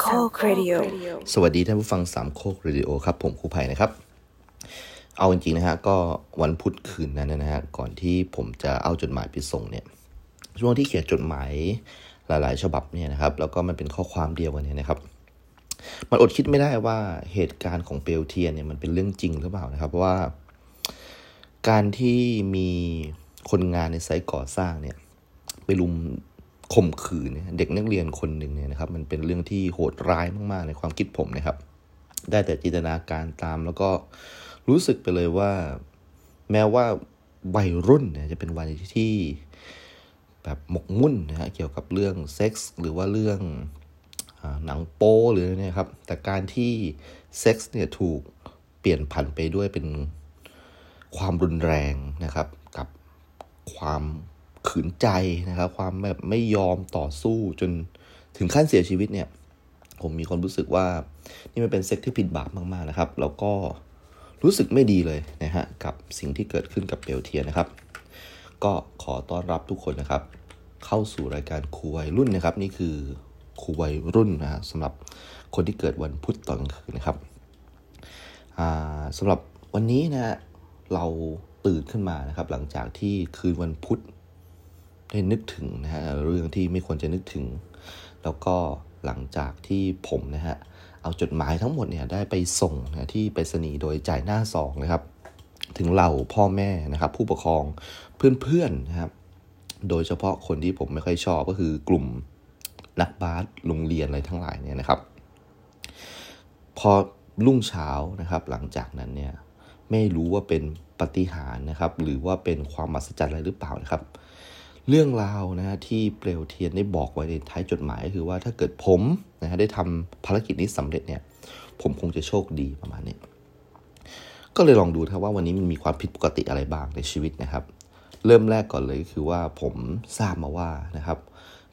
โคกเรดิโอสวัสดีท่านผู้ฟังสามโคกเรดิโอครับ ผมครูไผ่นะครับ เอาจริงๆนะฮะก็วันพุธคืนนั้นนะฮะก่อนที่ผมจะเอาจดหมายไปส่งเนี่ย ช่วงที่เขียนจดหมายหลายๆ ฉบับเนี่ยนะครับ แล้วก็มันเป็นข้อความเดียวกันเนี่ยนะครับ มันอดคิดไม่ได้ว่าเหตุการณ์ของเปลวเทียนเนี่ยมันเป็นเรื่องจริงหรือเปล่านะครับ เพราะว่า การที่มีคนงานในไซต์ก่อสร้างเนี่ย ไปลุม ข่มขืนเนี่ยเด็กนักเรียนคนหนึ่งเนี่ยนะครับ มันเป็นเรื่องที่โหดร้ายมากๆ ในความคิดผมนะครับ ได้แต่จินตนาการตามแล้วก็รู้สึกไปเลยว่า แม้ว่าวัยรุ่นเนี่ยจะเป็นวัยที่แบบหมกมุ่นนะฮะเกี่ยวกับเรื่องเซ็กส์หรือว่าเรื่องอหนังโป้หรืออะไรเนี่ยครับ แต่การที่เซ็กส์เนี่ยถูกเปลี่ยนผันไปด้วยเป็นความรุนแรงนะครับ กับความ ขืนใจนะครับ ความแบบไม่ยอมต่อสู้จนถึงขั้นเสียชีวิตเนี่ย ผมมีความรู้สึกว่านี่มันเป็นเซ็กที่ผิดบาปมากๆนะครับ แล้วก็รู้สึกไม่ดีเลยนะฮะกับสิ่งที่เกิดขึ้นกับเปลเทียนนะครับ ก็ขอต้อนรับทุกคนนะครับ เข้าสู่รายการครูวัยรุ่นนะครับ นี่คือครูวัยรุ่นนะฮะสำหรับคนที่เกิดวันพุธตอนกลางคืนนะครับอ่าสำหรับวันนี้นะฮะเราตื่นขึ้นมานะครับ หลังจากที่คืนวันพุธ ได้นึกถึงนะฮะเรื่องที่ไม่ควรจะนึกถึง แล้วก็หลังจากที่ผมนะฮะเอาจดหมายทั้งหมดเนี่ยได้ไปส่งนะที่ไปรษณีย์โดยจ่ายหน้าซองนะครับ ถึงเราพ่อแม่นะครับ ผู้ปกครองเพื่อนๆนะครับ โดยเฉพาะคนที่ผมไม่ค่อยชอบก็คือกลุ่มนักบาสโรงเรียนอะไรทั้งหลายเนี่ยนะครับ พอรุ่งเช้านะครับ หลังจากนั้นเนี่ยไม่รู้ว่าเป็นปฏิหารนะครับ หรือว่าเป็นความมหัศจรรย์อะไรหรือเปล่านะครับ เรื่องราวนะฮะที่เปลวเทียนได้บอกไว้ในท้ายจดหมายก็คือว่าถ้าเกิดผมนะฮะได้ทำภารกิจนี้สำเร็จเนี่ย ผมคงจะโชคดีประมาณนี้ก็เลยลองดูครับว่าวันนี้มันมีความผิดปกติอะไรบ้างในชีวิตนะครับ เริ่มแรกก่อนเลยคือว่าผมทราบมาว่านะครับ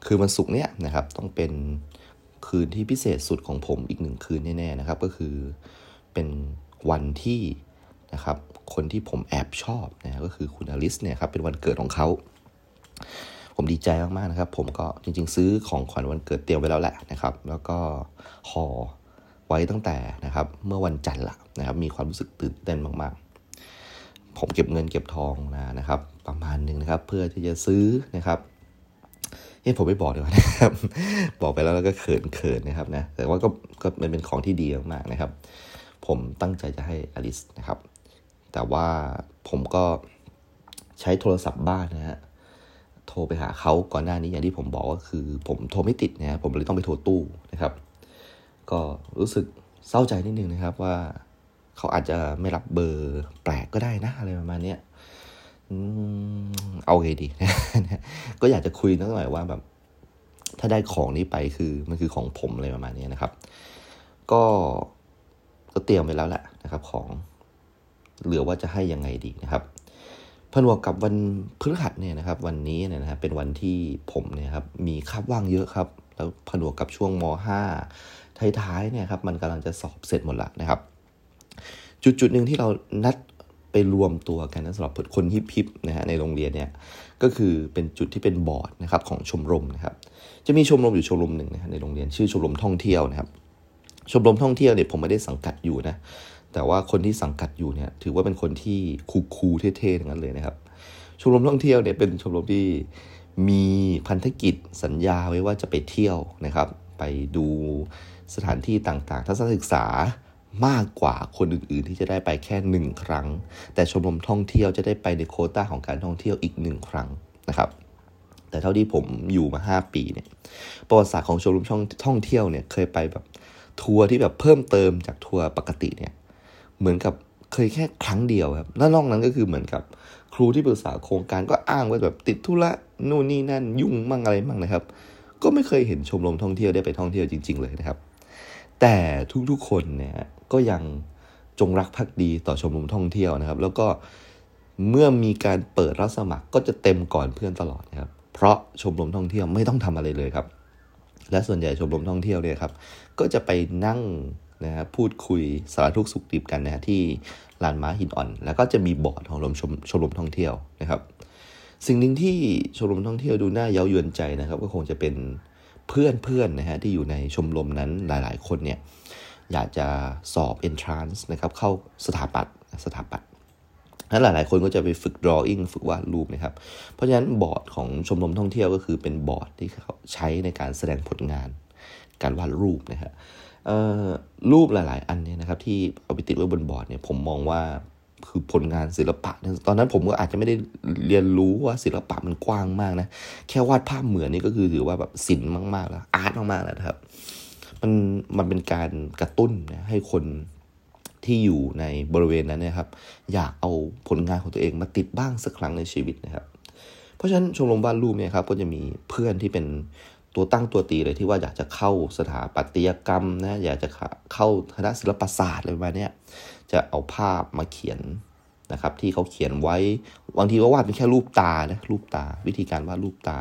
คืนวันศุกร์เนี่ยนะครับต้องเป็นคืนที่พิเศษสุดของผมอีกหนึ่งคืนแน่ๆนะครับ ก็คือเป็นวันที่นะครับคนที่ผมแอบชอบนะก็คือคุณอลิสเนี่ยครับเป็นวันเกิดของเขา ผมดีใจมากๆนะครับ ผมก็จริง ๆ ซื้อของขวัญวันเกิดเตรียมไว้แล้วแหละนะครับ แล้วก็ห่อไว้ตั้งแต่นะครับ เมื่อวันจันทร์ละนะครับ มีความรู้สึกตื่นเต้นมากๆ ผมเก็บเงินเก็บทองนะนะครับ ประมาณหนึ่งนะครับ เพื่อที่จะซื้อนะครับเฮ้ยผมไม่บอกดีกว่านะครับ บอกไปแล้วแล้วก็เขินเขินนะครับนะแต่ว่าก็ก็มันเป็นของที่ดีมากๆนะครับ ผมตั้งใจจะให้อลิสนะครับ แต่ว่าผมก็ใช้โทรศัพท์บ้านนะฮะ โทรไปหาเขาก่อนหน้านี้อย่างที่ผมบอกก็คือ ผมโทรไม่ติดนะผมเลยต้องไปโทรตู้นะครับ ก็รู้สึกเศร้าใจนิดนึงนะครับว่าเขาอาจจะไม่รับเบอร์แปลกก็ได้นะอะไรประมาณนี้ยอืมเอาไงดี ก็อยากจะคุยนิดหน่อยว่าแบบ ถ้าได้ของนี้ไปคือมันคือของผมอะไรประมาณนี้นะครับ ก็ก็เตรียมไปแล้วแหละนะครับ ของเหลือว่าจะให้ยังไงดีนะครับ ผนวกกับวันพฤหัสเนี่ยนะครับ วันนี้เนี่ยนะครับเป็นวันที่ผมเนี่ยครับมีคาบว่างเยอะครับ แล้วผนวกกับช่วงม .5 ท้ายๆเนี่ยครับมันกำลังจะสอบเสร็จหมดละนะครับ จุดจุดหนึ่งที่เรานัดไปรวมตัวกันนะสำหรับคนฮิปฮิปนะฮะในโรงเรียนเนี่ยก็คือเป็นจุดที่เป็นบอร์ดนะครับของชมรมนะครับ จะมีชมรมอยู่ชมรมหนึ่งนะฮะในโรงเรียนชื่อชมรมท่องเที่ยวนะครับชมรมท่องเที่ยวเนี่ยผมไม่ได้สังกัดอยู่นะ แต่ว่าคนที่สังกัดอยู่เนี่ยถือว่าเป็นคนที่คูคูเท่ๆทั้งนั้นเลยนะครับ ชมรมท่องเที่ยวเนี่ยเป็นชมรมที่มีพันธกิจสัญญาไว้ว่าจะไปเที่ยวนะครับ ไปดูสถานที่ต่างๆทัศนศึกษามากกว่าคนอื่นๆ ที่จะได้ไปแค่หนึ่งครั้ง แต่ชมรมท่องเที่ยวจะได้ไปในโคต้าของการท่องเที่ยวอีกหนึ่งครั้งนะครับ แต่เท่าที่ผมอยู่มา 5 ปีเนี่ยประวัติศาสตร์ของชมรมท่องเที่ยวเนี่ยเคยไปแบบทัวร์ที่แบบเพิ่มเติมจากทัวร์ปกติเนี่ย เหมือนกับเคยแค่ครั้งเดียวครับแล้วนอกนั้นก็คือเหมือนกับครูที่ปรึกษาโครงการก็อ้างว่าแบบติดธุระนู่นนี่นั่นยุ่งมั่งอะไรมั่งนะครับ ก็ไม่เคยเห็นชมรมท่องเที่ยวได้ไปท่องเที่ยวจริง ๆ เลยนะครับ แต่ทุกๆคนเนี่ยก็ยังจงรักภักดีต่อชมรมท่องเที่ยวนะครับ แล้วก็เมื่อมีการเปิดรับสมัครก็จะเต็มก่อนเพื่อนตลอดนะครับ เพราะชมรมท่องเที่ยวไม่ต้องทำอะไรเลยครับ และส่วนใหญ่ชมรมท่องเที่ยวเนี่ยครับ ก็จะไปนั่ง นะฮะพูดคุยสารทุกสุขดิบกันนะฮะที่ลานม้าหินอ่อน แล้วก็จะมีบอร์ดของชมชมชมรมท่องเที่ยวนะครับ สิ่งหนึ่งที่ชมรมท่องเที่ยวดูน่าเย้ายวนใจนะครับ ก็คงจะเป็นเพื่อนเพื่อนนะฮะที่อยู่ในชมรมนั้นหลาย ๆ คนเนี่ยอยากจะสอบ entrance นะครับเข้าสถาปัตย์สถาปัตย์นั้นหลาย ๆ คนก็จะไปฝึก drawing ฝึกวาดรูปนะครับ เพราะฉะนั้นบอร์ดของชมรมท่องเที่ยวก็คือเป็นบอร์ดที่เขาใช้ในการแสดงผลงานการวาดรูปนะครับ รูปหลาย ๆ อันเนี่ยนะครับ ที่เอาไปติดไว้บนบอร์ดเนี่ยผมมองว่าคือผลงานศิลปะ ตอนนั้นผมก็อาจจะไม่ได้เรียนรู้ว่าศิลปะมันกว้างมากนะ แค่วาดภาพเหมือนนี่ก็คือถือว่าแบบศิลป์มาก ๆ แล้วอาร์ตมาก ๆ แล้วนะครับ มันมันเป็นการกระตุ้นนะให้คนที่อยู่ในบริเวณนั้นนะครับ อยากเอาผลงานของตัวเองมาติดบ้างสักครั้งในชีวิตนะครับ เพราะฉะนั้นชมรมวาดรูปเนี่ยครับก็จะมีเพื่อนที่เป็น ตัวตั้งตัวตีเลยที่ว่าอยากจะเข้าสถาปัตยกรรมนะอยากจะเข้าคณะศิลปศาสตร์อะไรประมาณนี้จะเอาภาพมาเขียนนะครับ ที่เขาเขียนไว้บางทีก็วาดเป็นแค่รูปตานะรูปตา วิธีการวาดรูปตา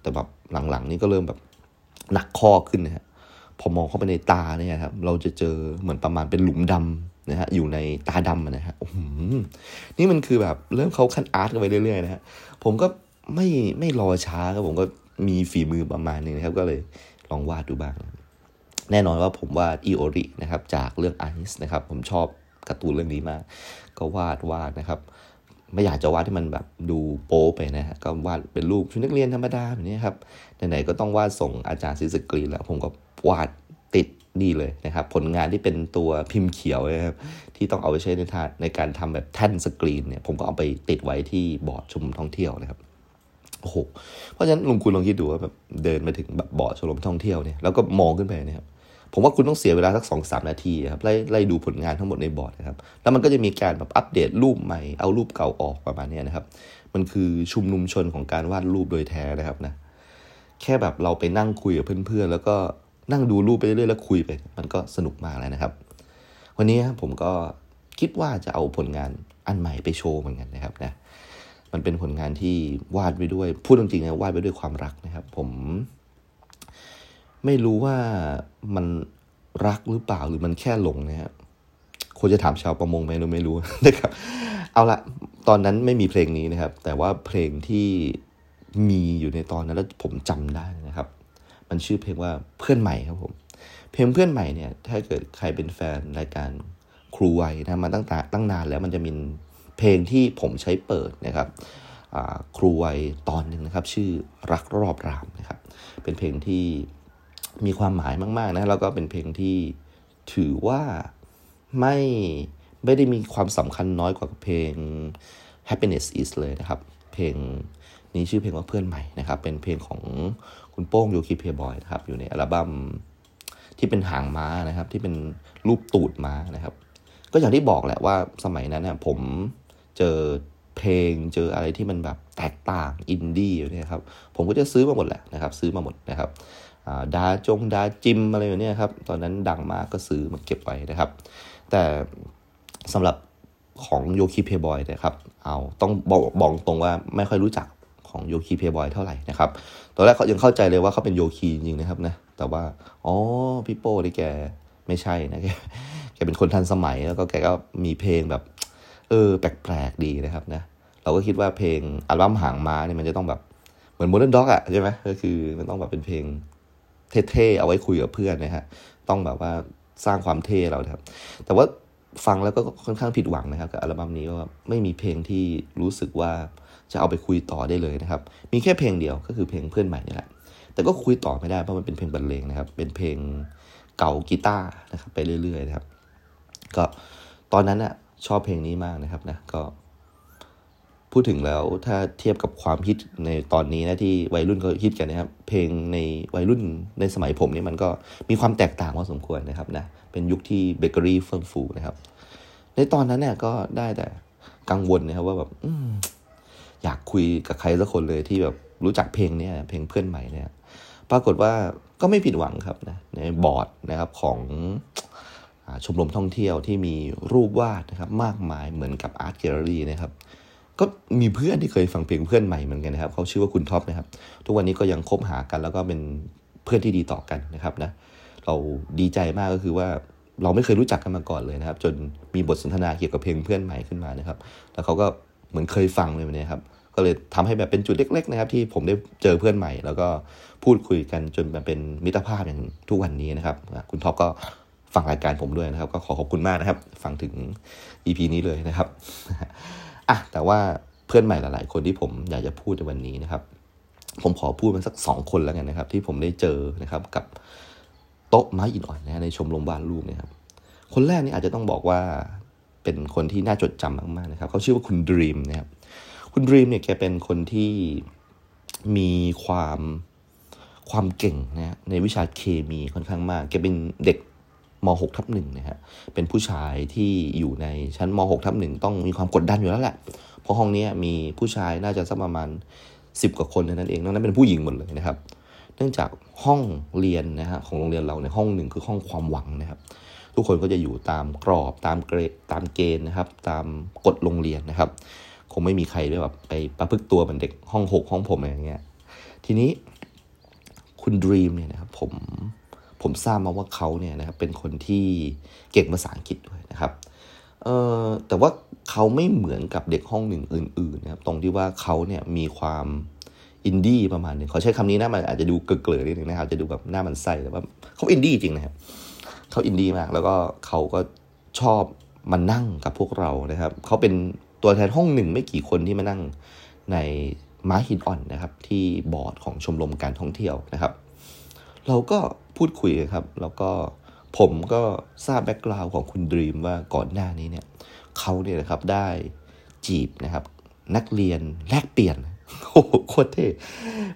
แต่แบบหลังๆ นี่ก็เริ่มแบบหนักข้อขึ้นนะฮะพอมองเข้าไปในตาเนี่ยครับ เราจะเจอเหมือนประมาณเป็นหลุมดำนะฮะอยู่ในตาดำนะฮะนี่มันคือแบบเริ่มเขาขั้นอาร์ตกันไปเรื่อยๆนะฮะผมก็ไม่ไม่รอช้าครับผมก็ มีฝีมือประมาณนึงนะครับ ก็เลยลองวาดดูบ้าง แน่นอนว่าผมวาดอิโอรินะครับ จากเรื่องไอซ์นะครับ ผมชอบการ์ตูนเรื่องนี้มาก ก็วาดวาดนะครับ ไม่อยากจะวาดที่มันแบบดูโป๊ไปนะฮะก็วาดเป็นรูปชุดนักเรียนธรรมดาแบบนี้ครับไหนๆก็ต้องวาดส่งอาจารย์ซิลค์สกรีนแล้วผมก็วาดติดนี่เลยนะครับ ผลงานที่เป็นตัวพิมพ์เขียวนะครับที่ต้องเอาไปใช้ในทาในการทำแบบแท่นสกรีนเนี่ยผมก็เอาไปติดไว้ที่บอร์ดชมรมท่องเที่ยวนะครับ โอ้โห เพราะฉะนั้นลุงคุณลองคิดดูว่าแบบเดินมาถึงแบบบาะชมท่องเที่ยวเนี่ยแล้วก็มองขึ้นไปเนี่ยครับผมว่าคุณต้องเสียเวลาสักสองสามนาทีครับไล่ไล่ดูผลงานทั้งหมดในบอร์ดนะครับ แล้วมันก็จะมีการแบบอัปเดตรูปใหม่เอารูปเก่าออกประมาณนี้นะครับ มันคือชุมนุมชนของการวาดรูปโดยแท้นะครับนะแค่แบบเราไปนั่งคุยกับเพื่อนๆ แล้วก็นั่งดูรูปไปเรื่อยๆแล้วคุยไป มันก็สนุกมากแล้วนะครับ วันนี้ผมก็คิดว่าจะเอาผลงานอันใหม่ไปโชว์เหมือนกันนะครับนะ มันเป็นผลงานที่วาดไปด้วย พูดจริงๆนะวาดไปด้วยความรักนะครับ ผม ไม่รู้ว่ามันรักหรือเปล่าหรือมันแค่หลงนะครับควรจะถามชาวประมงไหมเราไม่รู้นะครับ เอาละตอนนั้นไม่มีเพลงนี้นะครับ แต่ว่าเพลงที่มีอยู่ในตอนนั้นแล้วผมจำได้นะครับ มันชื่อเพลงว่าเพื่อนใหม่ครับผม เพลงเพื่อนใหม่เนี่ย ถ้าเกิดใครเป็นแฟนรายการครูวัยนะมาตั้งแต่ตั้งนานแล้วมันจะมี เพลงที่ผมใช้เปิดนะครับครูวัยตอนหนึ่งนะครับ ชื่อรักรอบรามนะครับ เป็นเพลงที่มีความหมายมาก ๆ นะแล้วก็เป็นเพลงที่ถือว่าไม่ไม่ได้มีความสำคัญน้อยกว่าเพลง happiness is เลยนะครับ เพลงนี้ชื่อเพลงว่าเพื่อนใหม่นะครับ เป็นเพลงของคุณโป้งโยคีเพย์บอยนะครับ อยู่ในอัลบั้มที่เป็นหางม้านะครับ ที่เป็นรูปตูดม้านะครับ ก็อย่างที่บอกแหละว่าสมัยนั้นนะผม เจอเพลงเจออะไรที่มันแบบแตกต่างอินดี้เนี่ยครับผมก็จะซื้อมาหมดแหละนะครับซื้อมาหมดนะครับดาจงดาจิมอะไรแบบเนี้ยครับตอนนั้นดังมากก็ซื้อมาเก็บไว้นะครับ แต่สำหรับของโยคีเพลย์บอยนะครับเอาต้องบอกบอกตรงว่าไม่ค่อยรู้จักของโยคีเพลย์บอยเท่าไหร่นะครับตอนแรกเขายังเข้าใจเลยว่าเขาเป็นโยคีจริงๆนะครับนะแต่ว่าอ๋อพี่โป้นี่แกไม่ใช่นะแกแกเป็นคนทันสมัยแล้วก็แกก็มีเพลงแบบ เออแปลกๆดีนะครับนะเราก็คิดว่าเพลงอัลบั้มหางม้าเนี่ยมันจะต้องแบบเหมือนโมเดิร์นด็อกอะใช่ไหมก็คือมันต้องแบบเป็นเพลงเท่ๆเอาไว้คุยกับเพื่อนนะฮะต้องแบบว่าสร้างความเท่เราครับ แต่ว่าฟังแล้วก็ค่อนข้างผิดหวังนะครับกับอัลบั้มนี้ก็ไม่มีเพลงที่รู้สึกว่าจะเอาไปคุยต่อได้เลยนะครับ มีแค่เพลงเดียวก็คือเพลงเพื่อนใหม่นี่แหละ แต่ก็คุยต่อไม่ได้เพราะมันเป็นเพลงบรรเลงนะครับ เป็นเพลงเก่ากีตาร์นะครับไปเรื่อยๆนะครับ ก็ตอนนั้นอะ ชอบเพลงนี้มากนะครับนะก็ พูดถึงแล้วถ้าเทียบกับความฮิตในตอนนี้นะที่วัยรุ่นเขาฮิตกันนะครับ เพลงในวัยรุ่นในสมัยผมนี่มันก็มีความแตกต่างพอสมควรนะครับนะเป็นยุคที่เบเกอรี่เฟื่องฟูนะครับ ในตอนนั้นเนี่ยก็ได้แต่กังวลนะครับว่าแบบอยากคุยกับใครสักคนเลยที่แบบรู้จักเพลงเนี่ยเพลงเพื่อนใหม่เนี่ย ปรากฏว่าก็ไม่ผิดหวังครับนะในบอร์ดนะครับของ ชมรมท่องเที่ยวที่มีรูปวาดนะครับมากมายเหมือนกับอาร์ตแกลเลอรี่นะครับก็มีเพื่อนที่เคยฟังเพลงเพื่อนใหม่เหมือนกันนะครับเขาชื่อว่าคุณท็อปนะครับ ทุกวันนี้ก็ยังคบหากัน แล้วก็เป็นเพื่อนที่ดีต่อกันนะครับนะเราดีใจมากก็คือว่าเราไม่เคยรู้จักกันมาก่อนเลยนะครับ จนมีบทสนทนาเกี่ยวกับเพลงเพื่อนใหม่ขึ้นมานะครับ แล้วเขาก็เหมือนเคยฟังเลยนี่ยครับ ก็เลยทำให้แบบเป็นจุดเล็ก ๆ นะครับ ที่ผมได้เจอเพื่อนใหม่ แล้วก็พูดคุยกันจนมาเป็นมิตรภาพอย่างทุกวันนี้นะครับ คุณท็อปก็ ฟังรายการผมด้วยนะครับ ก็ขอขอบคุณมากนะครับ ฟังถึง EP นี้เลยนะครับอะแต่ว่าเพื่อนใหม่หลาย ๆ คนที่ผมอยากจะพูดในวันนี้นะครับ ผมขอพูดมันสักสองคนแล้วกันนะครับ ที่ผมได้เจอนะครับกับโต๊ะไม้อินอ่อนนะในชมรมวาดรูปนะครับ คนแรกนี่อาจจะต้องบอกว่าเป็นคนที่น่าจดจำมาก ๆ นะครับ เขาชื่อว่าคุณดรีมนะครับ คุณดรีมเนี่ยแกเป็นคนที่มีความความเก่งนะในวิชาเคมีค่อนข้างมาก แกเป็นเด็ก ม .6 ทับหนึ่งนะฮะเป็นผู้ชายที่อยู่ในชั้นม .6 ทับหนึ่งต้องมีความกดดันอยู่แล้วแหละ เพราะห้องนี้มีผู้ชายน่าจะสักประมาณสิบกว่าคนนั่นเองนอกนั้นเป็นผู้หญิงหมดเลยนะครับ เนื่องจากห้องเรียนนะฮะของโรงเรียนเราในห้องหนึ่งคือห้องความหวังนะครับ ทุกคนก็จะอยู่ตามกรอบตามเกรตามเกณฑ์นะครับ ตามกฎโรงเรียนนะครับ คงไม่มีใครด้แบบไปประพฤติตัวเหมือนเด็กห้องหกห้องผมอะไรอย่างเงี้ยทีนี้คุณดรีมเนี่ยนะครับผม ผมทราบมาว่าเขาเนี่ยนะครับเป็นคนที่เก่งภาษาอังกฤษด้วยนะครับเอ่อแต่ว่าเขาไม่เหมือนกับเด็กห้องหนึ่งอื่นๆนะครับตรงที่ว่าเขาเนี่ยมีความอินดี้ประมาณนึงเขาใช้คำนี้นะมันอาจจะดูเกลือๆนิดนึงนะครับจะดูแบบหน้ามันใสแต่ว่าเขาอินดี้จริงนะครับเขาอินดี้มาก แล้วก็เขาก็ชอบมานั่งกับพวกเรานะครับเขาเป็นตัวแทนห้องหนึ่งไม่กี่คนที่มานั่งในม้าหินอ่อนนะครับ ที่บอร์ดของชมรมการท่องเที่ยวนะครับ เราก็ พูดคุยครับ แล้วก็ผมก็ทราบแบ็กกราวน์ของคุณดรีมว่าก่อนหน้านี้เนี่ยเขาเนี่ยนะครับได้จีบนะครับ นักเรียนแลกเปลี่ยนโอ้โหโคตรเท่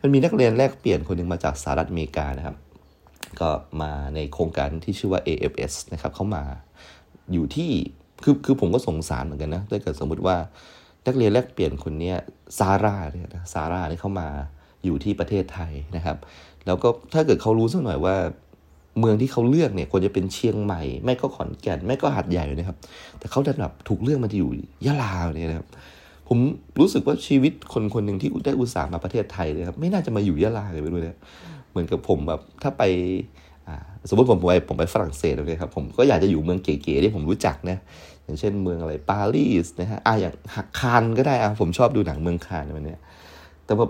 มันมีนักเรียนแลกเปลี่ยนคนหนึ่งมาจากสหรัฐอเมริกานะครับ ก็มาในโครงการที่ชื่อว่า AFS นะครับเขามาอยู่ที่คือคือผมก็สงสารเหมือนกันนะถ้าเกิดสมมุติว่านักเรียนแลกเปลี่ยนคนนี้ซาร่าเนี่ยนะซาร่าเนี่ยเข้ามาอยู่ที่ประเทศไทยนะครับ แล้วก็ถ้าเกิดเขารู้สักหน่อยว่า เมืองที่เขาเลือกเนี่ยควรจะเป็นเชียงใหม่ ไม่ก็ขอนแก่น ไม่ก็หัดใหญ่นะครับ แต่เขาดันแบบถูกเลือกมาอยู่ยะลาเนี่ยนะครับ ผมรู้สึกว่าชีวิตคนคนหนึ่งที่ได้อุตส่าห์มาประเทศไทยเลยครับ ไม่น่าจะมาอยู่ยะลาเลยไปด้วยนะเหมือนกับผมแบบถ้าไปสมมติผมไปผมไปฝรั่งเศสเลยครับผมก็อยากจะอยู่เมืองเก๋ๆที่ผมรู้จักนะอย่างเช่นเมืองอะไรปารีสนะฮะอ่าอย่างฮักคานก็ได้อะผมชอบดูหนังเมืองคานในวันนี้แต่ว่า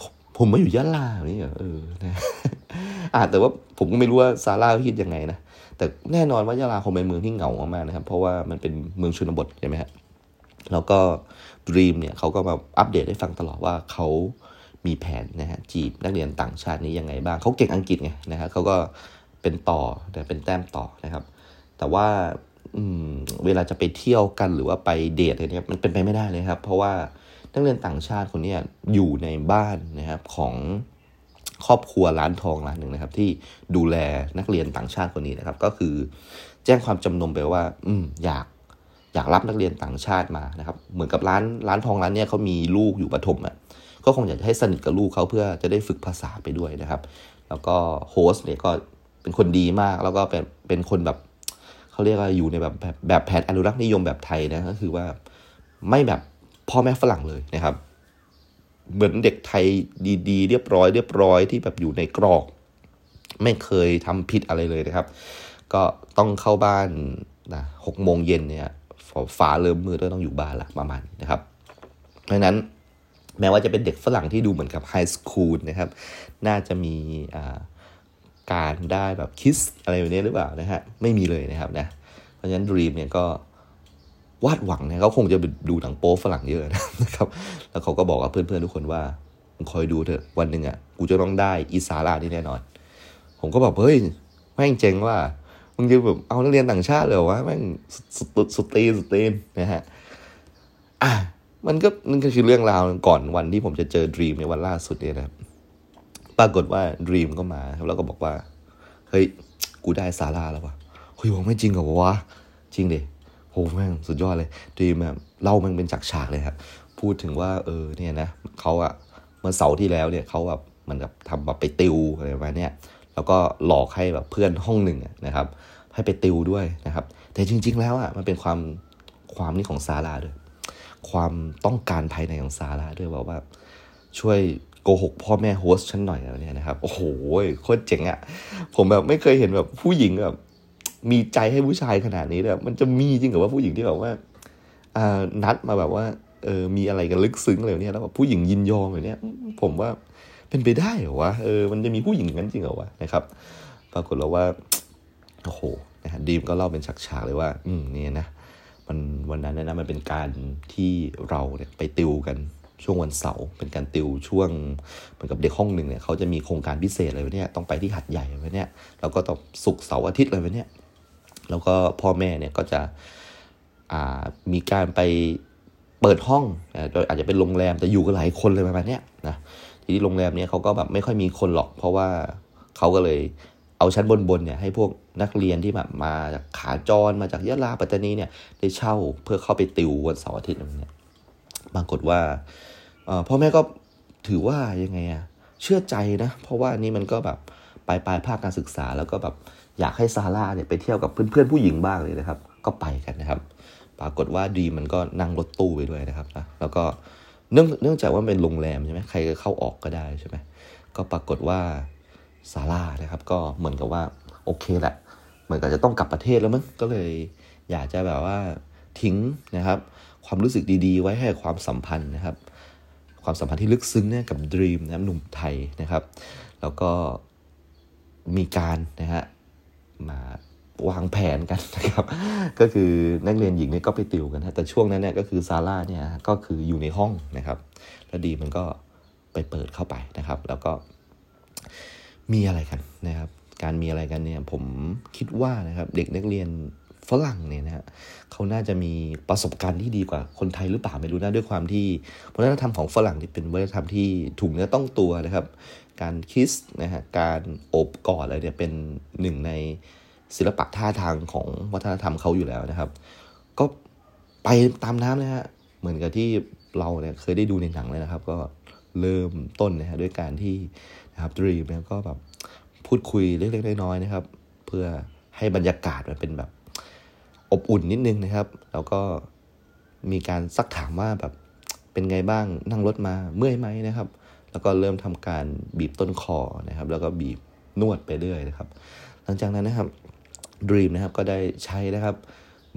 ผม ผมมาอยู่ยะลานี่เหรอเออนะอ่าแต่ว่าผมก็ไม่รู้ว่าซาร่าคิดยังไงนะแต่แน่นอนว่ายะลาคงเป็นเมืองที่เหงามากๆนะครับ เพราะว่ามันเป็นเมืองชนบทใช่ไหมฮะแล้วก็ดรีมเนี่ยเขาก็มาอัปเดตให้ฟังตลอดว่าเขามีแผนนะฮะจีบนักเรียนต่างชาตินี้ยังไงบ้างเขาเก่งอังกฤษไงนะฮะเขาก็เป็นต่อแต่เป็นแต้มต่อนะครับ แต่ว่าเวลาจะไปเที่ยวกันหรือว่าไปเดทอะไรเนี่ยมันเป็นไปไม่ได้เลยครับ เพราะว่า นักเรียนต่างชาติคนนี้อยู่ในบ้านนะครับของครอบครัวร้านทองร้านหนึ่งนะครับ ที่ดูแลนักเรียนต่างชาติคนนี้นะครับ ก็คือแจ้งความจำนงไปว่า อืมอยากอยากรับนักเรียนต่างชาติมานะครับ เหมือนกับร้านร้านทองร้านเนี้ยเขามีลูกอยู่ประถมอะก็คงอยากจะให้สนิทกับลูกเขาเพื่อจะได้ฝึกภาษาไปด้วยนะครับ แล้วก็โฮสเนี่ยก็เป็นคนดีมากแล้วก็เป็นเป็นคนแบบเขาเรียกว่าอยู่ในแบบแบบแบบแผนอนุรักษ์นิยมแบบไทยนะก็คือว่าไม่แบบ พ่อแม่ฝรั่งเลยนะครับ เหมือนเด็กไทยดีๆ เรียบร้อยเรียบร้อยที่แบบอยู่ในกรอกไม่เคยทำผิดอะไรเลยนะครับ ก็ต้องเข้าบ้านนะหกโมงเย็นเนี่ยฟ้าเริ่มมืดก็ต้องอยู่บ้านละประมาณนะครับ เพราะนั้นแม้ว่าจะเป็นเด็กฝรั่งที่ดูเหมือนกับไฮสคูลนะครับ น่าจะมีการได้แบบคิสอะไรแบบนี้หรือเปล่านะฮะไม่มีเลยนะครับนะเพราะฉะนั้นดรีมเนี่ยก็ วาดหวังเนี่ยเขาคงจะดูหนังโป๊ฝรั่งเยอะนะครับ แล้วเขาก็บอกกับเพื่อนๆทุกคนว่าคอยดูเถอะวันหนึ่งอะกูจะต้องได้อีสารานี่แน่นอน ผมก็บอกเฮ้ยแม่งเจ๋งว่ามึงจะแบบเอานักเรียนต่างชาติเลยวะแม่งสุดสุดตีสุดตีนนะฮะอะมันก็นั่นก็คือเรื่องราวก่อนวันที่ผมจะเจอดรีมในวันล่าสุดเนี่ยนะปรากฏว่าดรีมก็มาแล้วก็บอกว่าเฮ้ยกูได้ซาราแล้ววะเฮ้ยผมไม่จริงเหรอวะจริงดิ โหแม่งสุดยอดเลยดีมแบบเล่ามันเป็นจากฉากเลยครับพูดถึงว่าเออเนี่ยนะเขาอะเมื่อเสาร์ที่แล้วเนี่ยเขาแบบมันแบบทำแบบไปติวอะไรประมาณนี้แล้วก็หลอกให้แบบเพื่อนห้องหนึ่งนะครับ ให้ไปติวด้วยนะครับ แต่จริง ๆ แล้วอะมันเป็นความความนี่ของซาร่าด้วย ความต้องการภายในของซาร่าด้วยบอกว่า ช่วยโกหกพ่อแม่โฮสฉันหน่อยอะไรเนี่ยนะครับ โอ้โหโคตรเจ๋งอะผมแบบไม่เคยเห็นแบบผู้หญิงแบบ มีใจให้ผู้ชายขนาดนี้เลยมันจะมีจริงกับว่าผู้หญิงที่แบบว่าอ่านัดมาแบบว่าเออมีอะไรกันลึกซึ้งเลยเนี่ยแล้วแบบผู้หญิงยินยอมแบบเนี้ยผมว่าเป็นไปได้เหรอวะเออมันจะมีผู้หญิงงั้นจริงเหรอวะนะครับ ปรากฏแล้วว่าโอ้โหนะฮะดีมก็เล่าเป็นฉากๆเลยว่า อืมเนี่ยนะมันวันนั้นนะมันเป็นการที่เราเนี่ยไปติวกันช่วงวันเสาร์เป็นการติวช่วงเหมือนกับเด็กห้องหนึ่งเนี่ยเขาจะมีโครงการพิเศษอะไรไว้เนี่ยต้องไปที่หัดใหญ่ไว้เนี่ยแล้วก็ต้องศุกร์เสาร์อาทิตย์อะไรไว้เนี่ย แล้วก็พ่อแม่เนี่ยก็จะมีการไปเปิดห้องอาจจะเป็นโรงแรมแต่อยู่กันหลายคนเลยประมาณนี้นะทีนี้โรงแรมเนี่ยเขาก็แบบไม่ค่อยมีคนหรอก เพราะว่าเขาก็เลยเอาชั้นบนๆเนี่ยให้พวกนักเรียนที่แบบมาจากขาจรมาจากยะลาปัตตานีเนี่ยได้เช่าเพื่อเข้าไปติววันเสาร์อาทิตย์อะไรเนี่ยปรากฏว่าพ่อแม่ก็ถือว่ายังไงอะเชื่อใจนะ เพราะว่านี่มันก็แบบปลายปลายภาคการศึกษาแล้วก็แบบ อยากให้ซาร่าเนี่ยไปเที่ยวกับเพื่อนๆผู้หญิงบ้างเลยนะครับ ก็ไปกันนะครับ ปรากฏว่าดีมันก็นั่งรถตู้ไปด้วยนะครับนะแล้วก็เนื่องเนื่องจากว่าเป็นโรงแรมใช่ไหมใครก็เข้าออกก็ได้ใช่ไหมก็ปรากฏว่าซาร่านะครับ ก็เหมือนกับว่าโอเคแหละเหมือนกับจะต้องกลับประเทศแล้วมั้งก็เลย อยากจะแบบว่าทิ้งนะครับ ความรู้สึกดีๆ ไว้ให้ความสัมพันธ์นะครับ ความสัมพันธ์ที่ลึกซึ้งเนี่ยกับดรีมนะหนุ่มไทยนะครับ แล้วก็มีการนะฮะ มาวางแผนกันนะครับ ก็คือนักเรียนหญิงเนี่ยก็ไปติวกันนะแต่ช่วงนั้นเนี่ยก็คือซาร่าเนี่ยก็คืออยู่ในห้องนะครับ แล้วดีมันก็ไปเปิดเข้าไปนะครับ แล้วก็มีอะไรกันนะครับ การมีอะไรกันเนี่ยผมคิดว่านะครับ เด็กนักเรียน ฝรั่งเนี่ยนะฮะเขาน่าจะมีประสบการณ์ที่ดีกว่าคนไทยหรือเปล่าไม่รู้นะด้วยความที่วัฒนธรรมของฝรั่งที่เป็นวัฒนธรรมที่ถูกเนื้อต้องตัวนะครับ การคิสนะฮะการโอบกอดอะไรเนี่ยเป็นหนึ่งในศิลปะท่าทางของวัฒนธรรมเขาอยู่แล้วนะครับ ก็ไปตามน้ำนะฮะเหมือนกับที่เราเนี่ยเคยได้ดูในหนังเลยนะครับ ก็เริ่มต้นนะฮะด้วยการที่นะครับดรีมเนี่ยก็แบบพูดคุยเล็กๆน้อยๆนะครับ เพื่อให้บรรยากาศมันเป็นแบบ อบอุ่นนิดนึงนะครับ แล้วก็มีการซักถามว่าแบบเป็นไงบ้างนั่งรถมาเมื่อยไหมนะครับ แล้วก็เริ่มทำการบีบต้นคอนะครับ แล้วก็บีบนวดไปเรื่อยนะครับ หลังจากนั้นนะครับดรีมนะครับก็ได้ใช้นะครับ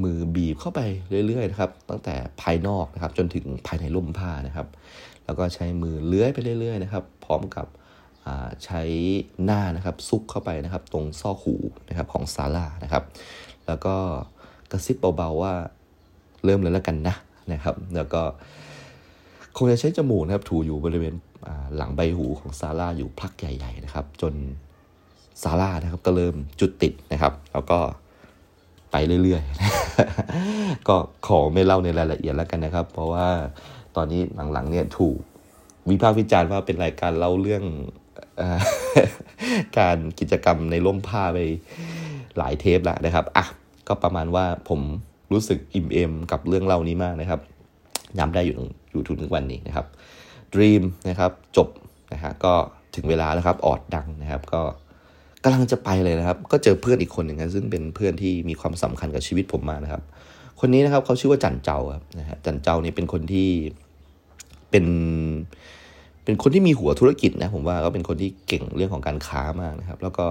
มือบีบเข้าไปเรื่อยๆนะครับ ตั้งแต่ภายนอกนะครับ จนถึงภายในร่มผ้านะครับ แล้วก็ใช้มือเลื้อยไปเรื่อยๆนะครับ พร้อมกับใช้หน้านะครับซุกเข้าไปนะครับ ตรงซอกหูนะครับของซาร่านะครับ แล้วก็ กระซิบเบาๆว่าเริ่มเลยแล้วกันนะนะครับ แล้วก็คงจะใช้จมูกนะครับถูอยู่บริเวณหลังใบหูของซาร่าอยู่พักใหญ่ ๆ นะครับ จนซาร่านะครับก็เริ่มจุดติดนะครับ แล้วก็ไปเรื่อยๆ ก็ขอไม่เล่าในรายละเอียดแล้วกันนะครับ เพราะว่าตอนนี้หลังๆเนี่ยถูกวิพากษ์วิจารณ์ว่าเป็นรายการเล่าเรื่องการกิจกรรมในร่มผ้าไปหลายเทปแล้วนะครับอะ ก็ประมาณว่าผมรู้สึกอิ่มเอมกับเรื่องเล่านี้มากนะครับย้ำได้อยู่อยู่ถึงวันนี้นะครับ Dream นะครับจบนะฮะก็ถึงเวลาแล้วครับออดดังนะครับ ก็กำลังจะไปเลยนะครับ ก็เจอเพื่อนอีกคนหนึ่งนะซึ่งเป็นเพื่อนที่มีความสำคัญกับชีวิตผมมากนะครับ คนนี้นะครับเขาชื่อว่าจันเจ้าครับนะฮะจันเจ้านี่เป็นคนที่เป็นเป็นคนที่มีหัวธุรกิจนะผมว่าก็เป็นคนที่เก่งเรื่องของการค้ามากนะครับ แล้วก็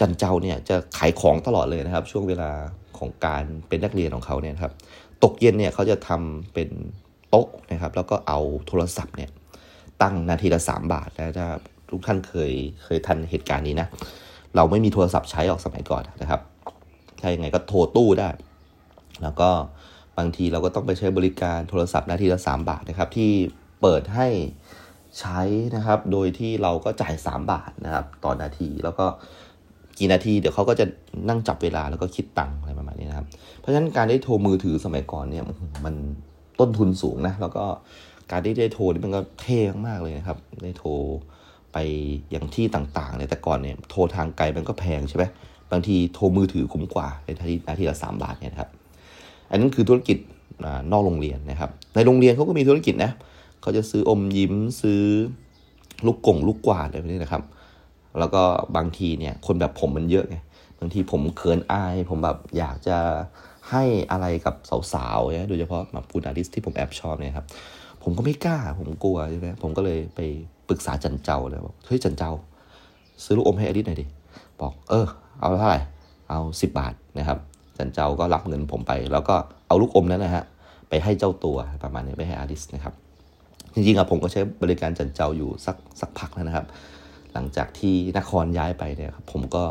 จันเจ้าเนี่ยจะขายของตลอดเลยนะครับ ช่วงเวลาของการเป็นนักเรียนของเขาเนี่ยครับ ตกเย็นเนี่ยเขาจะทำเป็นโต๊ะนะครับ แล้วก็เอาโทรศัพท์เนี่ยตั้งนาทีละสามบาทนะถ้าทุกท่านเคยเคยทันเหตุการณ์นี้นะ เราไม่มีโทรศัพท์ใช้ออกสมัยก่อนนะครับ ถ้ายังไงก็โทรตู้ได้ แล้วก็บางทีเราก็ต้องไปใช้บริการโทรศัพท์นาทีละสามบาทนะครับ ที่เปิดให้ใช้นะครับ โดยที่เราก็จ่ายสามบาทนะครับ ต่อนาทีแล้วก็ กี่นาทีเดี๋ยวเขาก็จะนั่งจับเวลาแล้วก็คิดตังค์อะไรประมาณนี้นะครับ เพราะฉะนั้นการได้โทรมือถือสมัยก่อนเนี่ยมันต้นทุนสูงนะแล้วก็การที่ได้โทรนี่มันก็เท่มากเลยนะครับ ได้โทรไปอย่างที่ต่างๆเนี่ยแต่ก่อนเนี่ยโทรทางไกลมันก็แพงใช่ไหมบางทีโทรมือถือคุ้มกว่าในนาทีนาทีละสามบาทเนี่ยครับ อันนั้นคือธุรกิจนอกโรงเรียนนะครับ ในโรงเรียนเขาก็มีธุรกิจนะเขาจะซื้ออมยิ้มซื้อลูกกงลูกกวาดอะไรแบบนี้นะครับ แล้วก็บางทีเนี่ยคนแบบผมมันเยอะไงบางทีผมเขินอาย ผมแบบอยากจะให้อะไรกับสาวๆเนี่ยโดยเฉพาะแบบฟูนาริสที่ผมแอบชอบเนี่ยครับผมก็ไม่กล้า ผมกลัวใช่ไหมผมก็เลยไปปรึกษาจันเจ้าเลยบอกเฮ้ยจันเจ้า ซื้อลูกอมให้อดิษหน่อยดิบอกเออ เอาเท่าไหร่เอาสิบบาทนะครับจันเจ้าก็รับเงินผมไป แล้วก็เอาลูกอมนั้นนะฮะไปให้เจ้าตัวประมาณนี้ไปให้อาริสนะครับจริงๆอะผมก็ใช้บริการจันเจ้าอยู่สักสักพักแล้วนะครับ หลังจากที่นครย้ายไปเนี่ยครับผมก็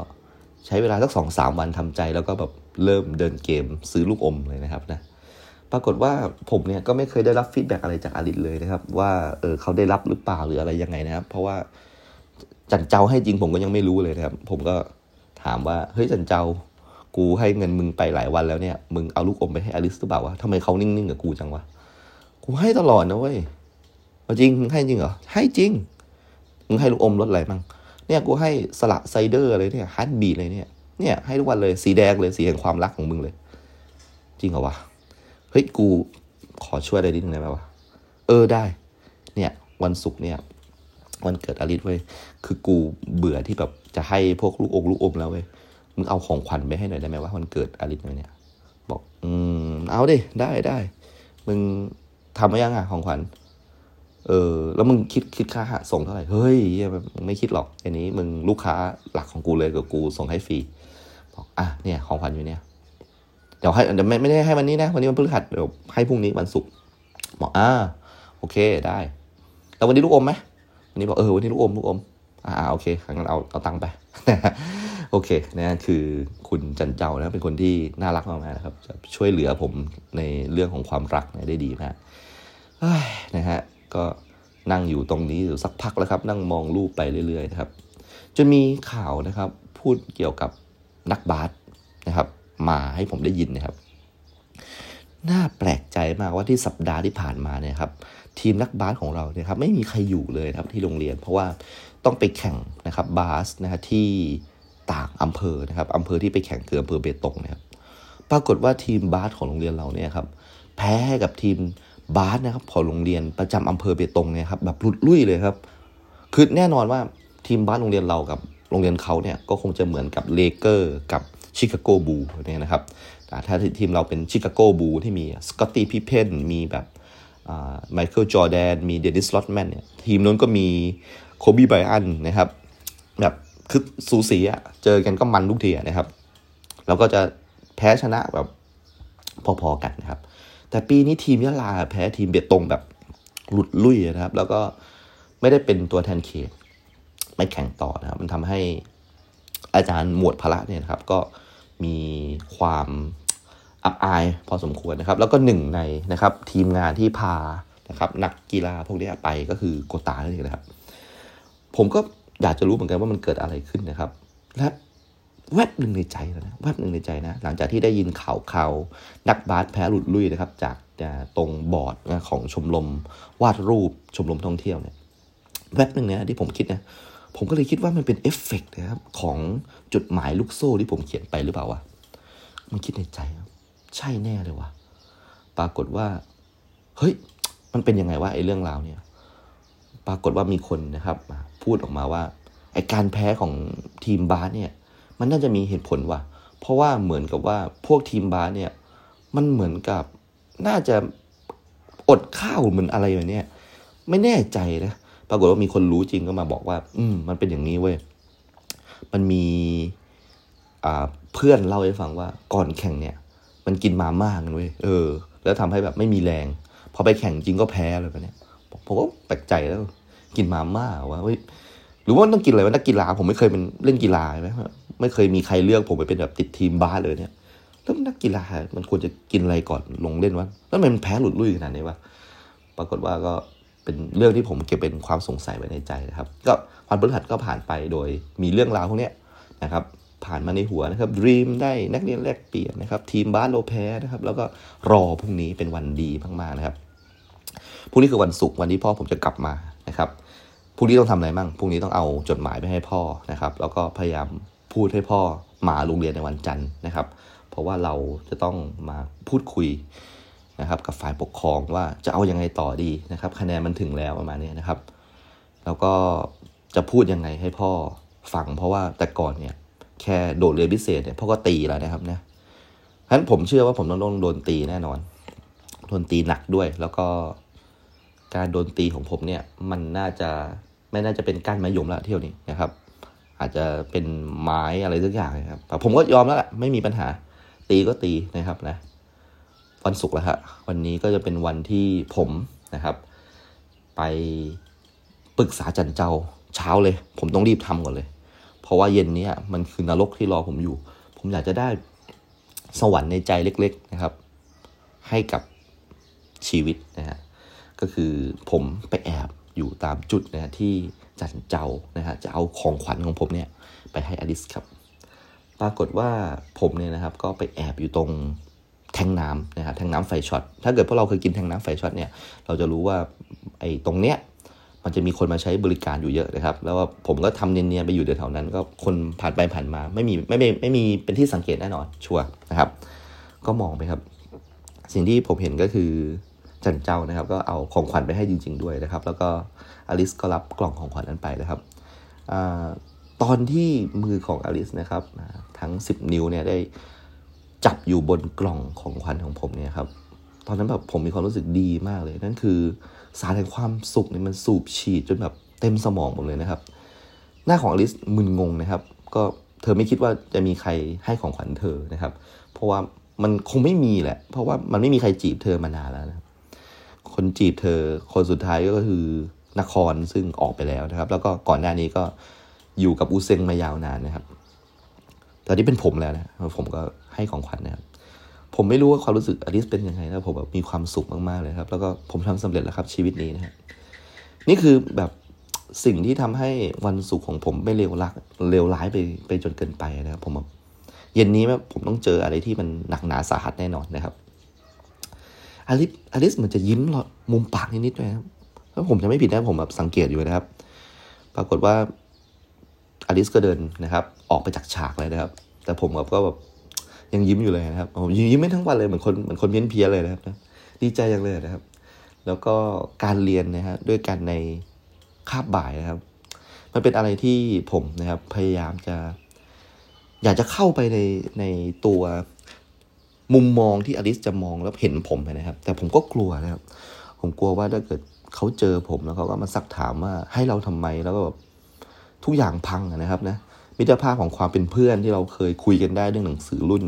ใช้เวลาสักสองสามวันทำใจ แล้วก็แบบเริ่มเดินเกมซื้อลูกอมเลยนะครับนะปรากฏว่าผมเนี่ยก็ไม่เคยได้รับฟีดแบ็กอะไรจากอาริสเลยนะครับ ว่าเออเขาได้รับหรือเปล่าหรืออะไรยังไงนะครับ เพราะว่าจันเจ้าให้จริงผมก็ยังไม่รู้เลยนะครับ ผมก็ถามว่าเฮ้ยจันเจ้ากูให้เงินมึงไปหลายวันแล้วเนี่ยมึงเอาลูกอมไปให้อลิสหรือเปล่าวะทำไมเขานิ่งๆกับกูจังวะกูให้ตลอดนะเว้ยจริงมึงให้จริงเหรอให้จริง มึงให้ลูกอมรสอะไรบ้างเนี่ยกูให้สละไซเดอร์เลยเนี่ย Heartbeat เลยเนี่ยเนี่ยให้ทุกวันเลยสีแดงเลยสีแห่งความรักของมึงเลย จริงเหรอวะเฮ้ยกูขอช่วยอะไรนิดนึงได้ไหมวะเออได้ เนี่ย วันศุกร์เนี่ยวันเกิดอลิสเว้ยคือกูเบื่อที่แบบจะให้พวกลูกอมลูกอมแล้วเว้ยมึงเอาของขวัญไปให้หน่อยได้ไหมวะวันเกิดอลิสเนี่ย บอก อืมเอาดิได้ได้มึงทำมายังอะของขวัญ เออแล้วมึงคิดคิดค่าส่งเท่าไหร่เฮ้ยไม่คิดหรอกอันนี้มึงลูกค้าหลักของกูเลยกับกูส่งให้ฟรีบอกอะเนี่ยของขวัญอยู่เนี่ยเดี๋ยวให้เดี๋ยวไม่ไม่ได้ให้วันนี้นะวันนี้มันพฤหัสเดี๋ยวให้พรุ่งนี้วันศุกร์บอกอ่าโอเคได้แล้ววันนี้ลูกอมไหมวันนี้บอกเออวันนี้ลูกอมลูกอมอ่าโอเคงั้นเอาเอาตังค์ไปโอเคนะคือคุณจันเจ้านะเป็นคนที่น่ารักมากนะครับจะช่วยเหลือผมในเรื่องของความรักได้ดีมากนะฮะ ก็นั่งอยู่ตรงนี้อยู่สักพักแล้วครับ นั่งมองรูปไปเรื่อยๆนะครับจนมีข่าวนะครับ พูดเกี่ยวกับนักบาสนะครับ มาให้ผมได้ยินนะครับ น่าแปลกใจมากว่าที่สัปดาห์ที่ผ่านมาเนี่ยครับ ทีมนักบาสของเราเนี่ยครับ ไม่มีใครอยู่เลยครับที่โรงเรียน เพราะว่าต้องไปแข่งนะครับบาสนะฮะที่ต่างอำเภอนะครับอำเภอที่ไปแข่งคืออำเภอเบตงนะครับ ปรากฏว่าทีมบาสของโรงเรียนเราเนี่ยครับ แพ้ให้กับทีม บาสนะครับของโรงเรียนประจำอำเภอเบตงเนี่ยครับแบบลุดลุ่ยเลยครับคือแน่นอนว่าทีมบาสโรงเรียนเรากับโรงเรียนเขาเนี่ยก็คงจะเหมือนกับเลเกอร์กับ Chicago Bulls เนี่ยนะครับถ้าทีมเราเป็น Chicago Bulls ที่มี Scottie Pippen มีแบบ Michael Jordan มี Dennis Rodman เนี่ยทีมนั้นก็มี Kobe Bryant นะครับแบบคือสูสีอะเจอกันก็มันทุกทีนะครับเราก็จะแพ้ชนะแบบพอๆกันนะครับ แต่ปีนี้ทีมยะลาแพ้ทีมเบียตงแบบหลุดลุ่ยนะครับ แล้วก็ไม่ได้เป็นตัวแทนเขตไม่แข่งต่อนะครับ มันทำให้อาจารย์หมวดพละเนี่ยนะครับ ก็มีความอับอายพอสมควรนะครับ แล้วก็หนึ่งในนะครับ ทีมงานที่พานะครับ นักกีฬาพวกนี้ไปก็คือโกตานั่นเองนะครับ ผมก็อยากจะรู้เหมือนกันว่ามันเกิดอะไรขึ้นนะครับและ แวบหนึ่งในใจนะแวบหนึ่งในใจนะ หลังจากที่ได้ยินข่าวข่าวนักบาสแพ้หลุดลุ่ยนะครับ จากตรงบอร์ดของชมรมวาดรูปชมรมท่องเที่ยวเนี่ยแวบหนึ่งนะที่ผมคิดนะผมก็เลยคิดว่ามันเป็นเอฟเฟกต์นะครับของจดหมายลูกโซ่ที่ผมเขียนไปหรือเปล่าวะมันคิดในใจใช่แน่เลยวะปรากฏว่า เฮ้ย มันเป็นยังไงวะไอ้เรื่องราวเนี่ย ปรากฏว่ามีคนนะครับ พูดออกมาว่าไอ้การแพ้ของทีมบาสเนี่ย มันน่าจะมีเหตุผลว่ะ เพราะว่าเหมือนกับว่าพวกทีมบาสเนี่ย มันเหมือนกับน่าจะอดข้าวเหมือนอะไรแบบนี้ไม่แน่ใจนะ ปรากฏว่ามีคนรู้จริงก็มาบอกว่า อืม มันเป็นอย่างนี้เว้ย มันมีอ่าเพื่อนเล่าให้ฟังว่าก่อนแข่งเนี่ย มันกินมาม่ากันเว้ย เออ แล้วทำให้แบบไม่มีแรง พอไปแข่งจริงก็แพ้เลยแบบนี้ผมก็แปลกใจแล้ว กินมาม่าว่าเฮ้ยหรือว่าต้องกินอะไรวะนักกีฬาผมไม่เคยเป็นเล่นกีฬาใช่ไหม ไม่เคยมีใครเลือกผมไปเป็นแบบติดทีมบาสเลยเนี่ยแล้วนักกีฬามันควรจะกินอะไรก่อนลงเล่นวะแล้วมันแพ้หลุดลุ่ยขนาดนี้วะปรากฏว่าก็เป็นเรื่องที่ผมเก็บเป็นความสงสัยไว้ในใจนะครับ ก็วันพฤหัสก็ผ่านไปโดยมีเรื่องราวพวกนี้นะครับ ผ่านมาในหัวนะครับดีมได้นักเรียนแลกเปลี่ยนนะครับ ทีมบาสโลแพ้นะครับ แล้วก็รอพรุ่งนี้เป็นวันดีมากๆนะครับพรุ่งนี้คือวันศุกร์วันที่พ่อผมจะกลับมานะครับพรุ่งนี้ต้องทำอะไรมั่งพรุ่งนี้ต้องเอาจดหมายไปให้พ่อนะครับ แล้วก็พยายาม พูดให้พ่อมาโรงเรียนในวันจันทร์นะครับ เพราะว่าเราจะต้องมาพูดคุยนะครับ กับฝ่ายปกครองว่าจะเอายังไงต่อดีนะครับ คะแนนมันถึงแล้วประมาณนี้นะครับ แล้วก็จะพูดยังไงให้พ่อฟัง เพราะว่าแต่ก่อนเนี่ยแค่โดดเรียนพิเศษเนี่ยพ่อก็ตีแล้วนะครับนะฉะนั้นผมเชื่อว่าผมต้องโดนตีแน่นอนโดนตีหนักด้วย แล้วก็การโดนตีของผมเนี่ย มันน่าจะไม่น่าจะเป็นก้านมะยมแล้วเที่ยวนี้นะครับ อาจจะเป็นไม้อะไรสักอย่างนะครับผมก็ยอมแล้วแหละไม่มีปัญหา ตีก็ตีนะครับนะ วันศุกร์แล้วฮะวันนี้ก็จะเป็นวันที่ผมนะครับ ไปปรึกษาจันเจ้าเช้าเลย ผมต้องรีบทำก่อนเลย เพราะว่าเย็นนี้มันคือนรกที่รอผมอยู่ ผมอยากจะได้สวรรค์ในใจเล็ก ๆนะครับ ให้กับชีวิตนะฮะก็คือผมไปแอบอยู่ตามจุดนะที่ จันเจ้านะฮะจะเอาของขวัญของผมเนี่ยไปให้อลิสครับ ปรากฏว่าผมเนี่ยนะครับก็ไปแอบอยู่ตรงแทงน้ำนะครับแทงน้ำไฟช็อต ถ้าเกิดพวกเราเคยกินแทงน้ำไฟช็อตเนี่ย เราจะรู้ว่าไอ้ตรงเนี้ยมันจะมีคนมาใช้บริการอยู่เยอะนะครับ แล้วว่าผมก็ทำเนียนๆไปอยู่แถวๆนั้น ก็คนผ่านไปผ่านมาไม่มีไม่ไม่ไม่มีเป็นที่สังเกตแน่นอนชัวร์นะครับ ก็มองไปครับ สิ่งที่ผมเห็นก็คือจันเจ้านะครับ ก็เอาของขวัญไปให้จริง ๆ ด้วยนะครับ แล้วก็ อลิสก็รับกล่องของขวัญนั้นไปนะครับอตอนที่มือของอลิสนะครับทั้ง 10 นิ้วเนี่ยได้จับอยู่บนกล่องของขวัญของผมเนี่ยครับตอนนั้นแบบผมมีความรู้สึกดีมากเลย นั่นคือสารแห่งความสุขเนี่ยมันสูบฉีดจนแบบเต็มสมองหมดเลยนะครับ หน้าของอลิสมึนงงนะครับ ก็เธอไม่คิดว่าจะมีใครให้ของขวัญเธอนะครับ เพราะว่ามันคงไม่มีแหละ เพราะว่ามันไม่มีใครจีบเธอมานานแล้วนะคนจีบเธอคนสุดท้ายก็คือ นครซึ่งออกไปแล้วนะครับ แล้วก็ก่อนหน้านี้ก็อยู่กับอูเซงมายาวนานนะครับ ตอนนี้เป็นผมแล้วนะผมก็ให้ของขวัญนะครับ ผมไม่รู้ว่าความรู้สึกอลิสเป็นยังไงนะผมแบบมีความสุขมากๆเลยครับ แล้วก็ผมทำสำเร็จแล้วครับชีวิตนี้นะครับนี่คือแบบสิ่งที่ทำให้วันศุกร์ของผมไม่เลวรักเลวร้ายไปไปจนเกินไปนะครับ ผมแบบเย็นนี้ผมต้องเจออะไรที่มันหนักหนาสาหัสแน่นอนนะครับอลิสอลิสเหมือนจะยิ้มมุมปากนิดๆด้วยครับ ถ้าผมจะไม่ผิดนะผมแบบสังเกตอยู่นะครับ ปรากฏว่าอลิสก็เดินนะครับ ออกไปจากฉากเลยนะครับ แต่ผมแบบก็แบบยังยิ้มอยู่เลยนะครับผมยิ้มไม่ทั้งวันเลยเหมือนคนเหมือนคนเพี้ยนเพียเลยนะครับนะดีใจจังเลยนะครับ แล้วก็การเรียนนะฮะด้วยกันในคาบบ่ายนะครับ มันเป็นอะไรที่ผมนะครับ พยายามจะ อยากจะเข้าไปในในตัวมุมมองที่อลิสจะมองแล้วเห็นผมนะครับ แต่ผมก็กลัวนะครับ ผมกลัวว่าถ้าเกิด เขาเจอผมแล้วเขาก็มาซักถามว่าให้เราทำไมแล้วก็แบบทุกอย่างพังนะครับนะมิตรภาพของความเป็นเพื่อนที่เราเคยคุยกันได้เรื่องหนังสือรุ่น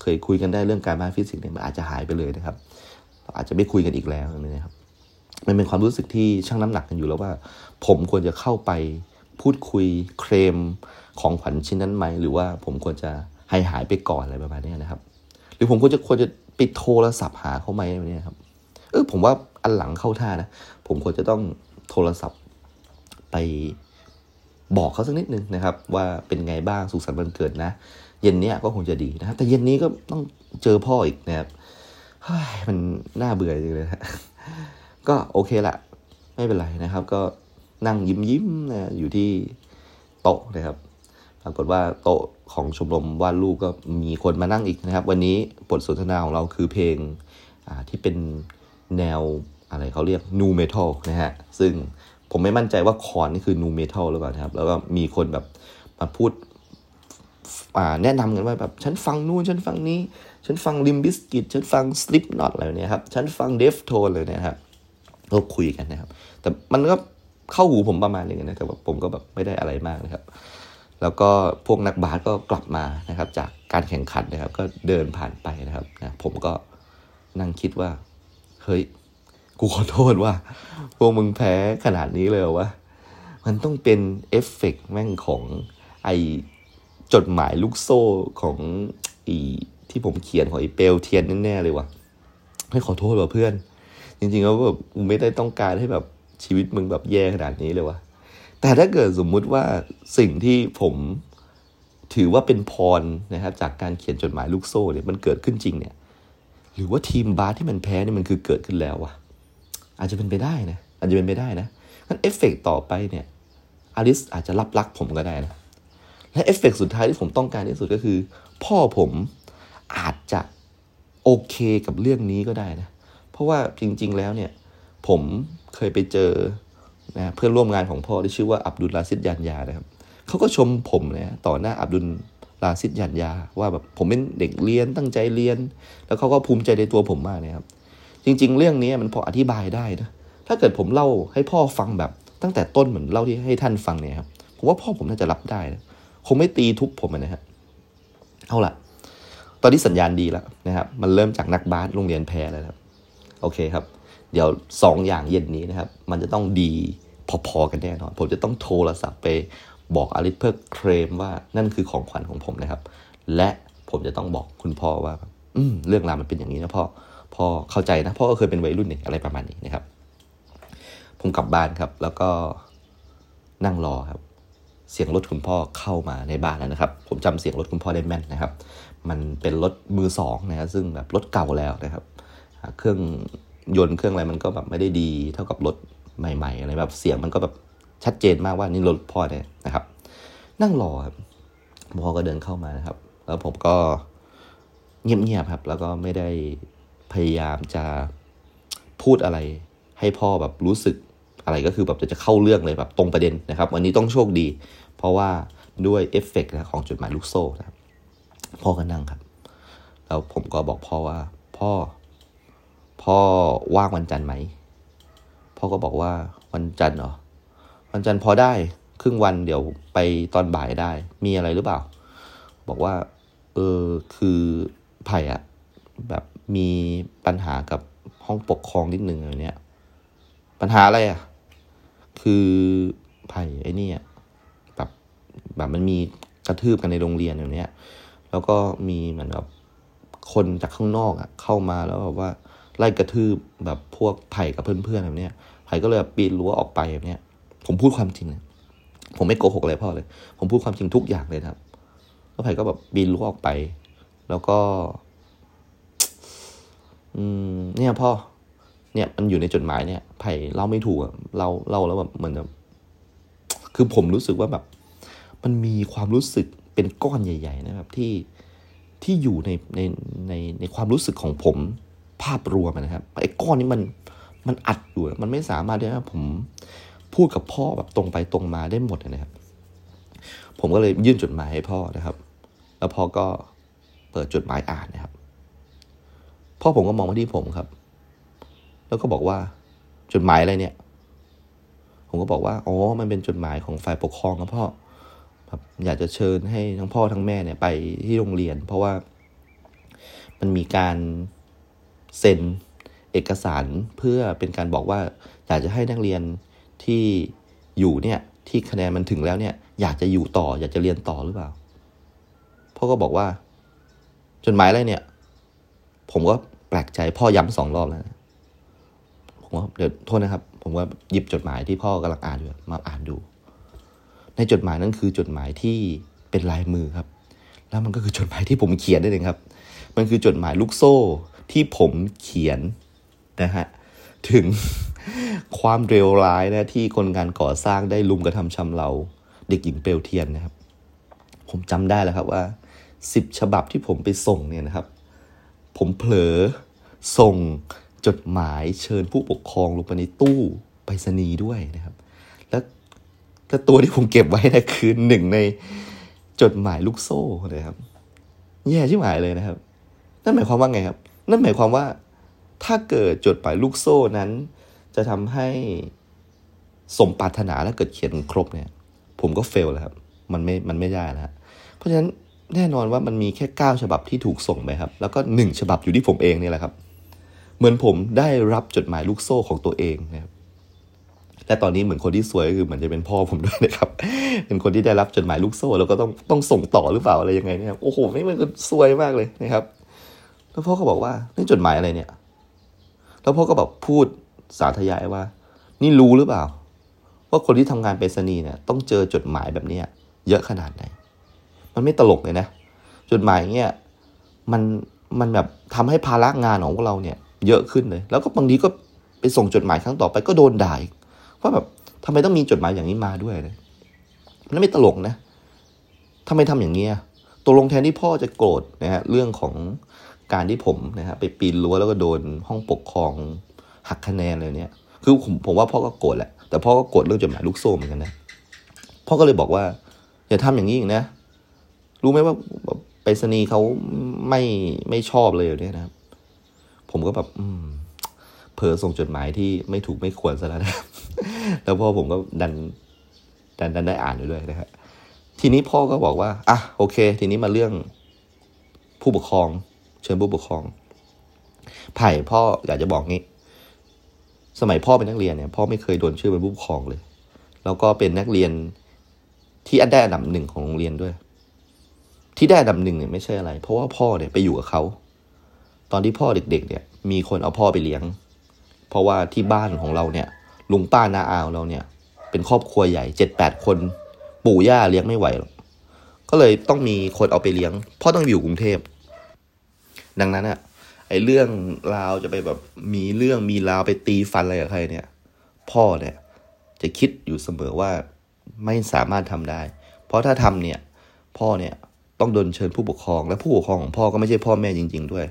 เคยคุยกันได้เรื่องการบ้านฟิสิกส์เนี่ยมันอาจจะหายไปเลยนะครับ อาจจะไม่คุยกันอีกแล้วนะครับมันเป็นความรู้สึกที่ช่างน้ำหนักกันอยู่แล้วว่า ผมควรจะเข้าไปพูดคุยเคลมของขวัญชิ้นนั้นไหมหรือว่าผมควรจะให้หายไปก่อนอะไรประมาณนี้นะครับ หรือผมควรจะควรจะปิดโทรศัพท์หาเขาไหมเนี่ยครับเออผมว่าอันหลังเข้าท่านะ ผมควรจะต้องโทรศัพท์ไปบอกเขาสักนิดนึงนะครับ ว่าเป็นไงบ้างสุขสันต์วันเกิดนะ เย็นนี้ก็คงจะดีนะครับ แต่เย็นนี้ก็ต้องเจอพ่ออีกนะครับมันน่าเบื่อจริงเลยนะก็โอเคละไม่เป็นไรนะครับ ก็นั่งยิ้มยิ้มนะอยู่ที่โต๊ะนะครับปรากฏว่าโต๊ะของชมรมวาดรูปก็มีคนมานั่งอีกนะครับ วันนี้บทสนทนาของเราคือเพลงที่เป็นแนว อะไรเขาเรียก nu metal นะฮะ ซึ่งผมไม่มั่นใจว่า Korn นี่คือ nu metal หรือเปล่าครับ แล้วก็มีคนแบบมาพูดแนะนำกันว่าแบบฉันฟังนู่นฉันฟังนี้ ฉันฟัง Limp Bizkit ฉันฟัง Slipknot อะไรเนี่ยครับฉันฟัง Deftones เลยนะครับก็คุยกันนะครับ แต่มันก็เข้าหูผมประมาณนึงนะแต่แบบผมก็แบบไม่ได้อะไรมากนะครับ แล้วก็พวกนักบาสก็กลับมานะครับ จากการแข่งขันนะครับ ก็เดินผ่านไปนะครับนะผมก็นั่งคิดว่าเฮ้ย กูขอโทษว่าพวกมึงแพ้ขนาดนี้เลยวะมันต้องเป็นเอฟเฟกต์แม่งของไอจดหมายลูกโซ่ของอีที่ผมเขียนของไอเปลเทียนแน่ๆเลยวะให้ขอโทษว่ะเพื่อน จริงๆแล้วแบบกูไม่ได้ต้องการให้แบบชีวิตมึงแบบแย่ขนาดนี้เลยวะแต่ถ้าเกิดสมมุติว่าสิ่งที่ผมถือว่าเป็นพรนะครับ จากการเขียนจดหมายลูกโซ่เนี่ยมันเกิดขึ้นจริงเนี่ย หรือว่าทีมบาสที่มันแพ้เนี่ยมันคือเกิดขึ้นแล้ววะ อาจจะเป็นไปได้นะอาจจะเป็นไปได้นะงั้นเอฟเฟกต์ต่อไปเนี่ยอลิสอาจจะรับรักผมก็ได้นะและเอฟเฟกต์สุดท้ายที่ผมต้องการที่สุดก็คือ พ่อผมอาจจะโอเคกับเรื่องนี้ก็ได้นะ เพราะว่าจริง ๆ แล้วเนี่ย ผมเคยไปเจอนะเพื่อนร่วมงานของพ่อที่ชื่อว่าอับดุลลาซิดยันยานะครับเขาก็ชมผมนะต่อหน้าอับดุลลาซิดยันยา ว่าแบบผมเป็นเด็กเรียนตั้งใจเรียน แล้วเขาก็ภูมิใจในตัวผมมากนะครับ จริง ๆ เรื่องนี้มันพออธิบายได้นะถ้าเกิดผมเล่าให้พ่อฟังแบบ ตั้งแต่ต้นเหมือนเล่าที่ให้ท่านฟังเนี่ยครับผมว่าพ่อผมน่าจะรับได้นะคงไม่ตีทุบผมนะฮะเอาล่ะ ตอนนี้สัญญาณดีแล้วนะครับ มันเริ่มจากนักบาสโรงเรียนแพ้แล้วครับ โอเคครับ เดี๋ยวสองอย่างเย็นนี้นะครับ มันจะต้องดีพอๆกันแน่นอน ผมจะต้องโทรศัพท์ไปบอกอลิสเพื่อเคลมว่านั่นคือของขวัญของผมนะครับ และผมจะต้องบอกคุณพ่อว่า อืมเรื่องราวมันเป็นอย่างนี้นะพ่อ พ่อเข้าใจนะพ่อก็เคยเป็นวัยรุ่นนี่อะไรประมาณนี้นะครับ ผมกลับบ้านครับ แล้วก็นั่งรอครับ เสียงรถคุณพ่อเข้ามาในบ้านแล้วนะครับ ผมจำเสียงรถคุณพ่อได้แม่นนะครับ มันเป็นรถมือสองนะครับซึ่งแบบรถเก่าแล้วนะครับ เครื่องยนต์เครื่องอะไรมันก็แบบไม่ได้ดีเท่ากับรถใหม่ๆอะไรแบบเสียงมันก็แบบชัดเจนมากว่านี่รถพ่อเนี่ยนะครับ นั่งรอครับพ่อก็เดินเข้ามานะครับ แล้วผมก็เงียบๆครับ แล้วก็ไม่ได้ พยายามจะพูดอะไร ให้พ่อแบบรู้สึกอะไรก็คือแบบจะเข้าเรื่องเลยแบบตรงประเด็นนะครับ วันนี้ต้องโชคดี เพราะว่าด้วยเอฟเฟกต์ของจดหมายลูกโซ่นะครับพ่อก็นั่งครับ แล้วผมก็บอกพ่อว่า พ่อ พ่อว่างวันจันทร์ไหม พ่อก็บอกว่าวันจันทร์เหรอ วันจันทร์พอได้ ครึ่งวันเดี๋ยวไปตอนบ่ายได้ มีอะไรหรือเปล่า บอกว่า เออคือไผ่อะแบบ มีปัญหากับห้องปกครองนิดนึงอะไรเนี้ย ปัญหาอะไรอะคือไผ่ไอ้นี่แบบแบบมันมีกระทืบกันในโรงเรียนอย่างเนี้ย แล้วก็มีเหมือนแบบคนจากข้างนอกอะเข้ามาแล้วแบบว่าไล่กระทืบแบบพวกไผ่กับเพื่อนๆแบบเนี้ยไผ่ก็เลยปีนรั้วออกไปแบบเนี้ย ผมพูดความจริงผมไม่โกหกอะไรพ่อเลย ผมพูดความจริงทุกอย่างเลยครับ แล้วไผ่ก็แบบปีนรั้วออกไป แล้วก็ อืม เนี่ยพ่อ เนี่ยมันอยู่ในจดหมายเนี่ยไผ่เล่าไม่ถูกอะเราเล่าแล้วแบบเหมือนแบบคือผมรู้สึกว่าแบบ มันมีความรู้สึกเป็นก้อนใหญ่ ๆ นะครับ ที่ที่อยู่ในในในในความรู้สึกของผมภาพรวมนะครับไอ้ก้อนนี้มันมันอัดอยู่มันไม่สามารถที่จะผมพูดกับพ่อแบบตรงไปตรงมาได้หมดนะครับ ผมก็เลยยื่นจดหมายให้พ่อนะครับ แล้วพ่อก็เปิดจดหมายอ่านนะครับ พ่อผมก็มองมาที่ผมครับ แล้วก็บอกว่า จดหมายอะไรเนี่ย ผมก็บอกว่าอ๋อมันเป็นจดหมายของฝ่ายปกครองครับพ่อแบบอยากจะเชิญให้ทั้งพ่อทั้งแม่เนี่ยไปที่โรงเรียน เพราะว่ามันมีการเซ็นเอกสารเพื่อเป็นการบอกว่า อยากจะให้นักเรียนที่อยู่เนี่ยที่คะแนนมันถึงแล้วเนี่ย อยากจะอยู่ต่อ อยากจะเรียนต่อหรือเปล่าพ่อก็บอกว่า จดหมายอะไรเนี่ย ผมก็ ปลกใจพ่อย้ำสองรอบแล้วผมว่าเดี๋ยวโทษนะครับ ผมว่าหยิบจดหมายที่พ่อกำลังอ่านอยู่มาอ่านดู ในจดหมายนั้นคือจดหมายที่เป็นลายมือครับ แล้วมันก็คือจดหมายที่ผมเขียนได้เลยครับ มันคือจดหมายลูกโซ่ที่ผมเขียนนะฮะถึงความเร็วร้ายนะที่คนงานก่อสร้างได้ลุมกระทำชำเรา เด็กหญิงเปลวเทียนนะครับ ผมจำได้แล้วครับว่าสิบฉบับที่ผมไปส่งเนี่ยนะครับ ผมเผลอส่งจดหมายเชิญผู้ปกครองลงไปในตู้ไปรษณีย์ด้วยนะครับ แล้วแต่ตัวที่ผมเก็บไว้นะคือหนึ่งในจดหมายลูกโซ่นะครับ แย่ชิบหายเลยนะครับ นั่นหมายความว่าไงครับ นั่นหมายความว่า ถ้าเกิดจดหมายลูกโซ่นั้น จะทำให้สมปรารถนาและเกิดเขียนครบเนี่ย ผมก็เฟลแล้วครับ มันไม่มันไม่ได้แล้วเพราะฉะนั้น แน่นอนว่ามันมีแค่เก้าฉบับที่ถูกส่งไปครับ แล้วก็หนึ่งฉบับอยู่ที่ผมเองนี่แหละครับ เหมือนผมได้รับจดหมายลูกโซ่ของตัวเองนะครับและตอนนี้เหมือนคนที่สวยคือเหมือนจะเป็นพ่อผมด้วยนะครับ เป็นคนที่ได้รับจดหมายลูกโซ่ แล้วก็ต้องต้องส่งต่อหรือเปล่าอะไรยังไงเนี่ยโอ้โหนี่มันก็สวยมากเลยนะครับ แล้วพ่อก็บอกว่านี่จดหมายอะไรเนี่ย แล้วพ่อก็แบบพูดสาธยายว่า นี่รู้หรือเปล่าว่าคนที่ทำงานไปรษณีย์เนี่ยต้องเจอจดหมายแบบเนี้ยเยอะขนาดไหน มันไม่ตลกเลยนะ จดหมายเนี้ยมันมันแบบทำให้ภาระงานของพวกเราเนี่ย เยอะขึ้นเลย แล้วก็บางทีก็ไปส่งจดหมายครั้งต่อไปก็โดนด่าว่าแบบทำไมต้องมีจดหมายอย่างนี้มาด้วยเลยมันไม่ตลกนะทำไมทำอย่างเงี้ยตกลงแทนที่พ่อจะโกรธนะฮะเรื่องของการที่ผมนะฮะไปปีนรั้วแล้วก็โดนห้องปกครองหักคะแนนเลยเนี่ย คือผมผมว่าพ่อก็โกรธแหละ แต่พ่อก็โกรธเรื่องจดหมายลูกโซ่เหมือนกันนะ พ่อก็เลยบอกว่า อย่าทำอย่างนี้อีกนะ รู้ไหมว่าไปรษณีเขาไม่ไม่ชอบเลยเนี่ยนะครับ ผมก็แบบอืมเผลอส่งจดหมายที่ไม่ถูกไม่ควรซะแล้วนะครับแล้วพ่อผมก็ดันดันดันได้อ่านอยู่ด้วยนะครับทีนี้พ่อก็บอกว่าอะโอเค ทีนี้มาเรื่องผู้ปกครอง เชิญผู้ปกครอง ไผ่พ่ออยากจะบอกงี้ สมัยพ่อเป็นนักเรียนเนี่ยพ่อไม่เคยโดนชื่อเป็นผู้ปกครองเลย แล้วก็เป็นนักเรียนที่ได้อันดับหนึ่งของโรงเรียนด้วย ที่ได้ดับหนึ่งเนี่ยไม่ใช่อะไร เพราะว่าพ่อเนี่ยไปอยู่กับเขา ตอนที่พ่อเด็กๆ เนี่ย มีคนเอาพ่อไปเลี้ยง เพราะว่าที่บ้านของเราเนี่ย ลุงป้านาอาวเราเนี่ย เป็นครอบครัวใหญ่เจ็ดแปดคน ปู่ย่าเลี้ยงไม่ไหวหรอกก็เลยต้องมีคนเอาไปเลี้ยง พ่อต้องอยู่กรุงเทพ ดังนั้นอะไอเรื่องราวจะไปแบบมีเรื่องมีราวไปตีฟันอะไรกับใครเนี่ย พ่อเนี่ยจะคิดอยู่เสมอว่าไม่สามารถทำได้ เพราะถ้าทำเนี่ย พ่อเนี่ย ต้องโดนเชิญผู้ปกครอง และผู้ปกครองของพ่อก็ไม่ใช่พ่อแม่จริง ๆ ด้วย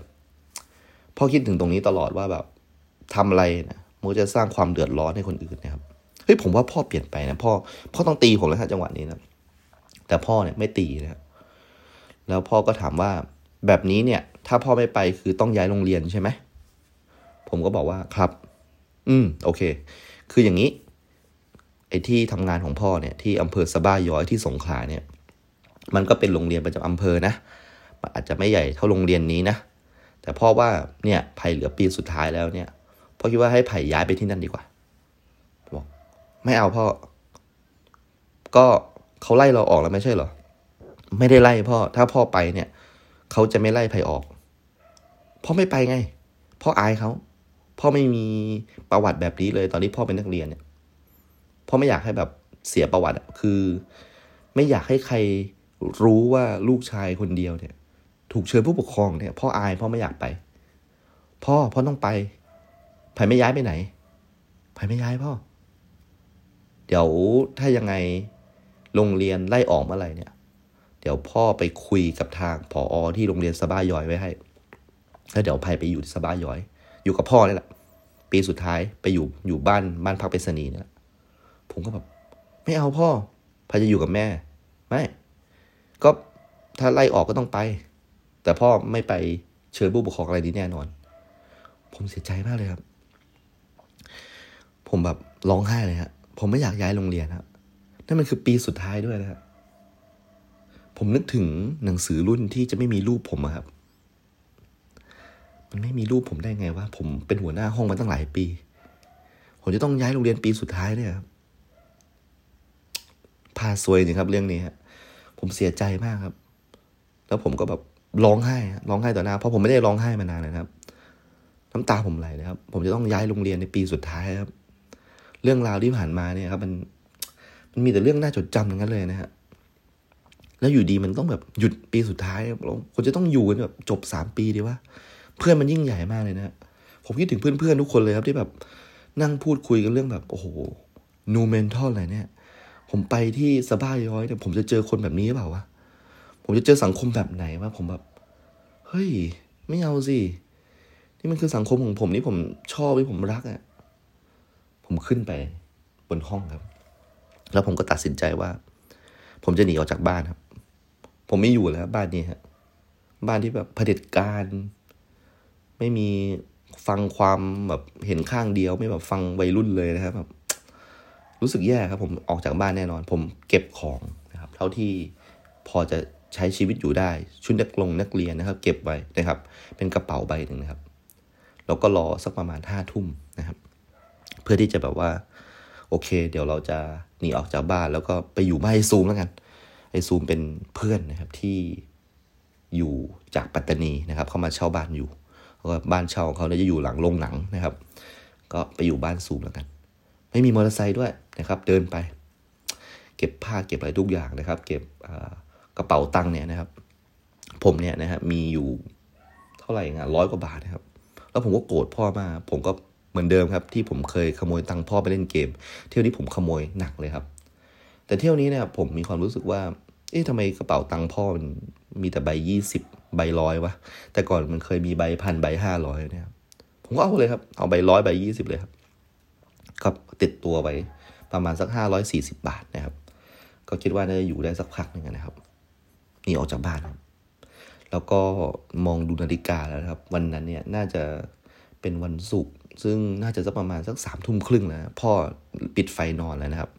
พ่อคิดถึงตรงนี้ตลอดว่าแบบทำอะไรนะมันจะสร้างความเดือดร้อนให้คนอื่นนะครับเฮ้ยผมว่าพ่อเปลี่ยนไปนะพ่อพ่อต้องตีผมแล้วฮะจังหวะนี้นะแต่พ่อเนี่ยไม่ตีนะแล้วพ่อก็ถามว่าแบบนี้เนี่ย ถ้าพ่อไม่ไปคือต้องย้ายโรงเรียนใช่ไหมผมก็บอกว่าครับ อืม โอเค คืออย่างนี้ไอ้ที่ทำงานของพ่อเนี่ย ที่อำเภอสะบ้าย้อยที่สงขลาเนี่ย มันก็เป็นโรงเรียนประจำอำเภอนะอาจจะไม่ใหญ่เท่าโรงเรียนนี้นะ แต่พ่อว่าเนี่ยไผ่เหลือปีสุดท้ายแล้วเนี่ยพ่อคิดว่าให้ไผ่ย้ายไปที่นั่นดีกว่าบอกไม่เอาพ่อ ก็เขาไล่เราออกแล้วไม่ใช่เหรอ ไม่ได้ไล่พ่อ ถ้าพ่อไปเนี่ย เขาจะไม่ไล่ไผ่ออก พ่อไม่ไปไง พ่ออายเขา พ่อไม่มีประวัติแบบนี้เลย ตอนที่พ่อเป็นนักเรียนเนี่ย พ่อไม่อยากให้แบบเสียประวัติคือ ไม่อยากให้ใคร รู้ว่าลูกชายคนเดียวเนี่ย ถูกเชิญผู้ปกครองเนี่ยพ่ออายพ่อไม่อยากไป พ่อพ่อต้องไปไผ่ไม่ย้ายไปไหนไผ่ไม่ย้ายพ่อ เดี๋ยวถ้ายังไงโรงเรียนไล่ออกเมื่อไหร่เนี่ย เดี๋ยวพ่อไปคุยกับทางผออที่โรงเรียนสบาย้อยไว้ให้แล้วเดี๋ยวไผ่ไปอยู่สบาย้อย อยู่กับพ่อนี่แหละปีสุดท้ายไปอยู่อยู่บ้านบ้านพักไปรษณีย์เนี่ยผมก็แบบไม่เอาพ่อพาจะอยู่กับแม่ ไม่ ก็ถ้าไล่ออกก็ต้องไป แต่พ่อไม่ไปเชิญผู้ปกครองอะไรนี้แน่นอน ผมเสียใจมากเลยครับ ผมแบบร้องไห้เลยครับผมไม่อยากย้ายโรงเรียนครับนั่นมันคือปีสุดท้ายด้วยนะครับผมนึกถึงหนังสือรุ่นที่จะไม่มีรูปผมครับ มันไม่มีรูปผมได้ไงวะผมเป็นหัวหน้าห้องมาตั้งหลายปี ผมจะต้องย้ายโรงเรียนปีสุดท้ายเนี่ยครับพาซวยจริงครับเรื่องนี้ครับ ผมเสียใจมากครับ แล้วผมก็แบบร้องไห้ร้องไห้ต่อหน้า เพราะผมไม่ได้ร้องไห้มานานนะครับ น้ำตาผมไหลเลยครับ ผมจะต้องย้ายโรงเรียนในปีสุดท้ายครับ เรื่องราวที่ผ่านมาเนี่ยครับ มันมันมีแต่เรื่องน่าจดจำทั้งนั้นเลยนะฮะแล้วอยู่ดีมันต้องแบบหยุดปีสุดท้ายเราควรจะต้องอยู่กันแบบจบสามปีดีว่าเพื่อนมันยิ่งใหญ่มากเลยนะผมคิดถึงเพื่อนๆทุกคนเลยครับที่แบบนั่งพูดคุยกันเรื่องแบบ โอ้โหนูเมนทัลอะไรเนี่ย ผมไปที่สบายย้อยเนี่ยผมจะเจอคนแบบนี้หรือเปล่าวะผมจะเจอสังคมแบบไหนวะผมแบบเฮ้ย ไม่เอาสินี่มันคือสังคมของผมนี่ผมชอบที่ผมรักอะ่ะผมขึ้นไปบนห้องครับ แล้วผมก็ตัดสินใจว่า ผมจะหนีออกจากบ้านครับ ผมไม่อยู่แล้ว บ้านนี้ฮะบ้านที่แบบเผด็จการ ไม่มีฟังความแบบเห็นข้างเดียว ไม่แบบฟังวัยรุ่นเลยนะครับแบบ รู้สึกแย่ครับผมออกจากบ้านแน่นอน ผมเก็บของนะครับเท่าที่พอจะใช้ชีวิตอยู่ได้ชุดนักลงนักเรียนนะครับ เก็บไว้นะครับ เป็นกระเป๋าใบหนึ่งนะครับ แล้วก็รอสักประมาณห้าทุ่มนะครับ เพื่อที่จะแบบว่า โอเค เดี๋ยวเราจะหนีออกจากบ้านแล้วก็ไปอยู่บ้านไอซูมแล้วกันไอซูมเป็นเพื่อนนะครับที่อยู่จากปัตตานีนะครับ เข้ามาเช่าบ้านอยู่แล้วก็บ้านเช่าของเขาเนี่ยจะอยู่หลังโรงหนังนะครับ ก็ไปอยู่บ้านซูมแล้วกัน ไม่มีมอเตอร์ไซค์ด้วยนะครับ เดินไป เก็บผ้าเก็บอะไรทุกอย่างนะครับ เก็บกระเป๋าตังค์เนี่ยนะครับ ผมเนี่ยนะฮะมีอยู่เท่าไหร่งานร้อยกว่าบาทนะครับ แล้วผมก็โกรธพ่อมาก ผมก็เหมือนเดิมครับ ที่ผมเคยขโมยตังค์พ่อไปเล่นเกม เที่ยวนี้ผมขโมยหนักเลยครับ แต่เที่ยวนี้เนี่ยผมมีความรู้สึกว่า เอ๊ะทำไมกระเป๋าตังค์พ่อมันมีแต่ใบยี่สิบใบร้อยวะแต่ก่อนมันเคยมีใบพันใบห้าร้อยเนี่ยผมก็เอาเลยครับ เอาใบร้อยใบยี่สิบเลยครับ ก็ติดตัวไว้ประมาณสักห้าร้อยสี่สิบาทนะครับ ก็คิดว่าน่าจะอยู่ได้สักพักหนึ่งนะครับหนีออกจากบ้านครับ แล้วก็มองดูนาฬิกาแล้วครับ วันนั้นเนี่ยน่าจะเป็นวันศุกร์ซึ่งน่าจะสักประมาณสักสามทุ่มครึ่งแล้วพ่อปิดไฟนอนแล้วนะครับ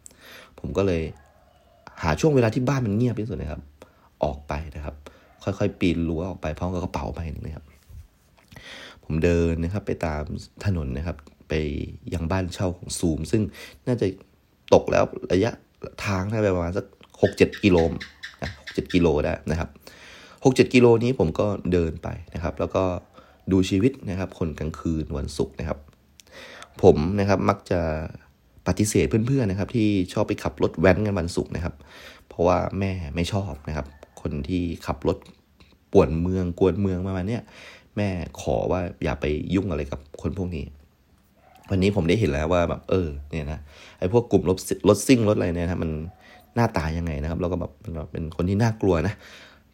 ผมก็เลยหาช่วงเวลาที่บ้านมันเงียบที่สุดนะครับ ออกไปนะครับ ค่อยๆ ปีนรั้วออกไปพร้อมกับกระเป๋าไปนึงนะครับ ผมเดินนะครับ ไปตามถนนนะครับ ไปยังบ้านเช่าของซูม ซึ่งน่าจะตกแล้วระยะทางได้ประมาณสักหกเจ็ดกิโลนะหกเจ็ดกิโลได้นะครับหกเจ็ดกิโลนี้ผมก็เดินไปนะครับ แล้วก็ดูชีวิตนะครับ คนกลางคืนวันศุกร์นะครับ ผมนะครับมักจะปฏิเสธเพื่อนๆนะครับ ที่ชอบไปขับรถแว้นกันวันศุกร์นะครับ เพราะว่าแม่ไม่ชอบนะครับ คนที่ขับรถป่วนเมืองกวนเมืองประมาณเนี้ยแม่ขอว่าอย่าไปยุ่งอะไรกับคนพวกนี้ วันนี้ผมได้เห็นแล้วว่าแบบเออเนี่ยนะไอ้พวกกลุ่มรถรถซิ่งรถอะไรเนี่ยนะมันหน้าตายังไงนะครับ แล้วก็แบบเป็นคนที่น่ากลัวนะ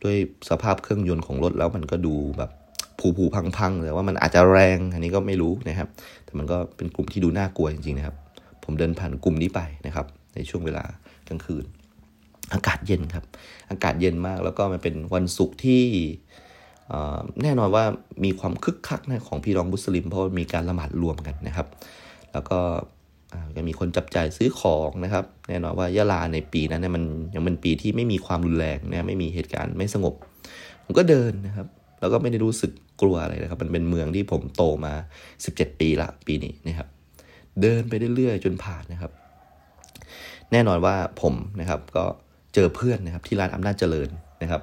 ด้วยสภาพเครื่องยนต์ของรถแล้วมันก็ดูแบบผูผูพังพังแต่ว่ามันอาจจะแรงอันนี้ก็ไม่รู้นะครับ แต่มันก็เป็นกลุ่มที่ดูน่ากลัวจริงๆนะครับ ผมเดินผ่านกลุ่มนี้ไปนะครับ ในช่วงเวลากลางคืน อากาศเย็นครับ อากาศเย็นมากแล้วก็มันเป็นวันศุกร์ที่ แน่นอนว่ามีความคึกคักนะของพี่น้องมุสลิม เพราะมีการละหมาดรวมกันนะครับ แล้วก็จะมีคนจับจ่ายซื้อของนะครับ แน่นอนว่ายะลาในปีนั้นเนี่ยมันยังเป็นปีที่ไม่มีความรุนแรงนะไม่มีเหตุการณ์ไม่สงบ ผมก็เดินนะครับ แล้วก็ไม่ได้รู้สึกกลัวอะไรนะครับ มันเป็นเมืองที่ผมโตมา 17 ปีละปีนี้นะครับ เดินไปเรื่อยๆจนผ่านนะครับ แน่นอนว่าผมนะครับก็เจอเพื่อนนะครับที่ร้านอำนาจเจริญนะครับ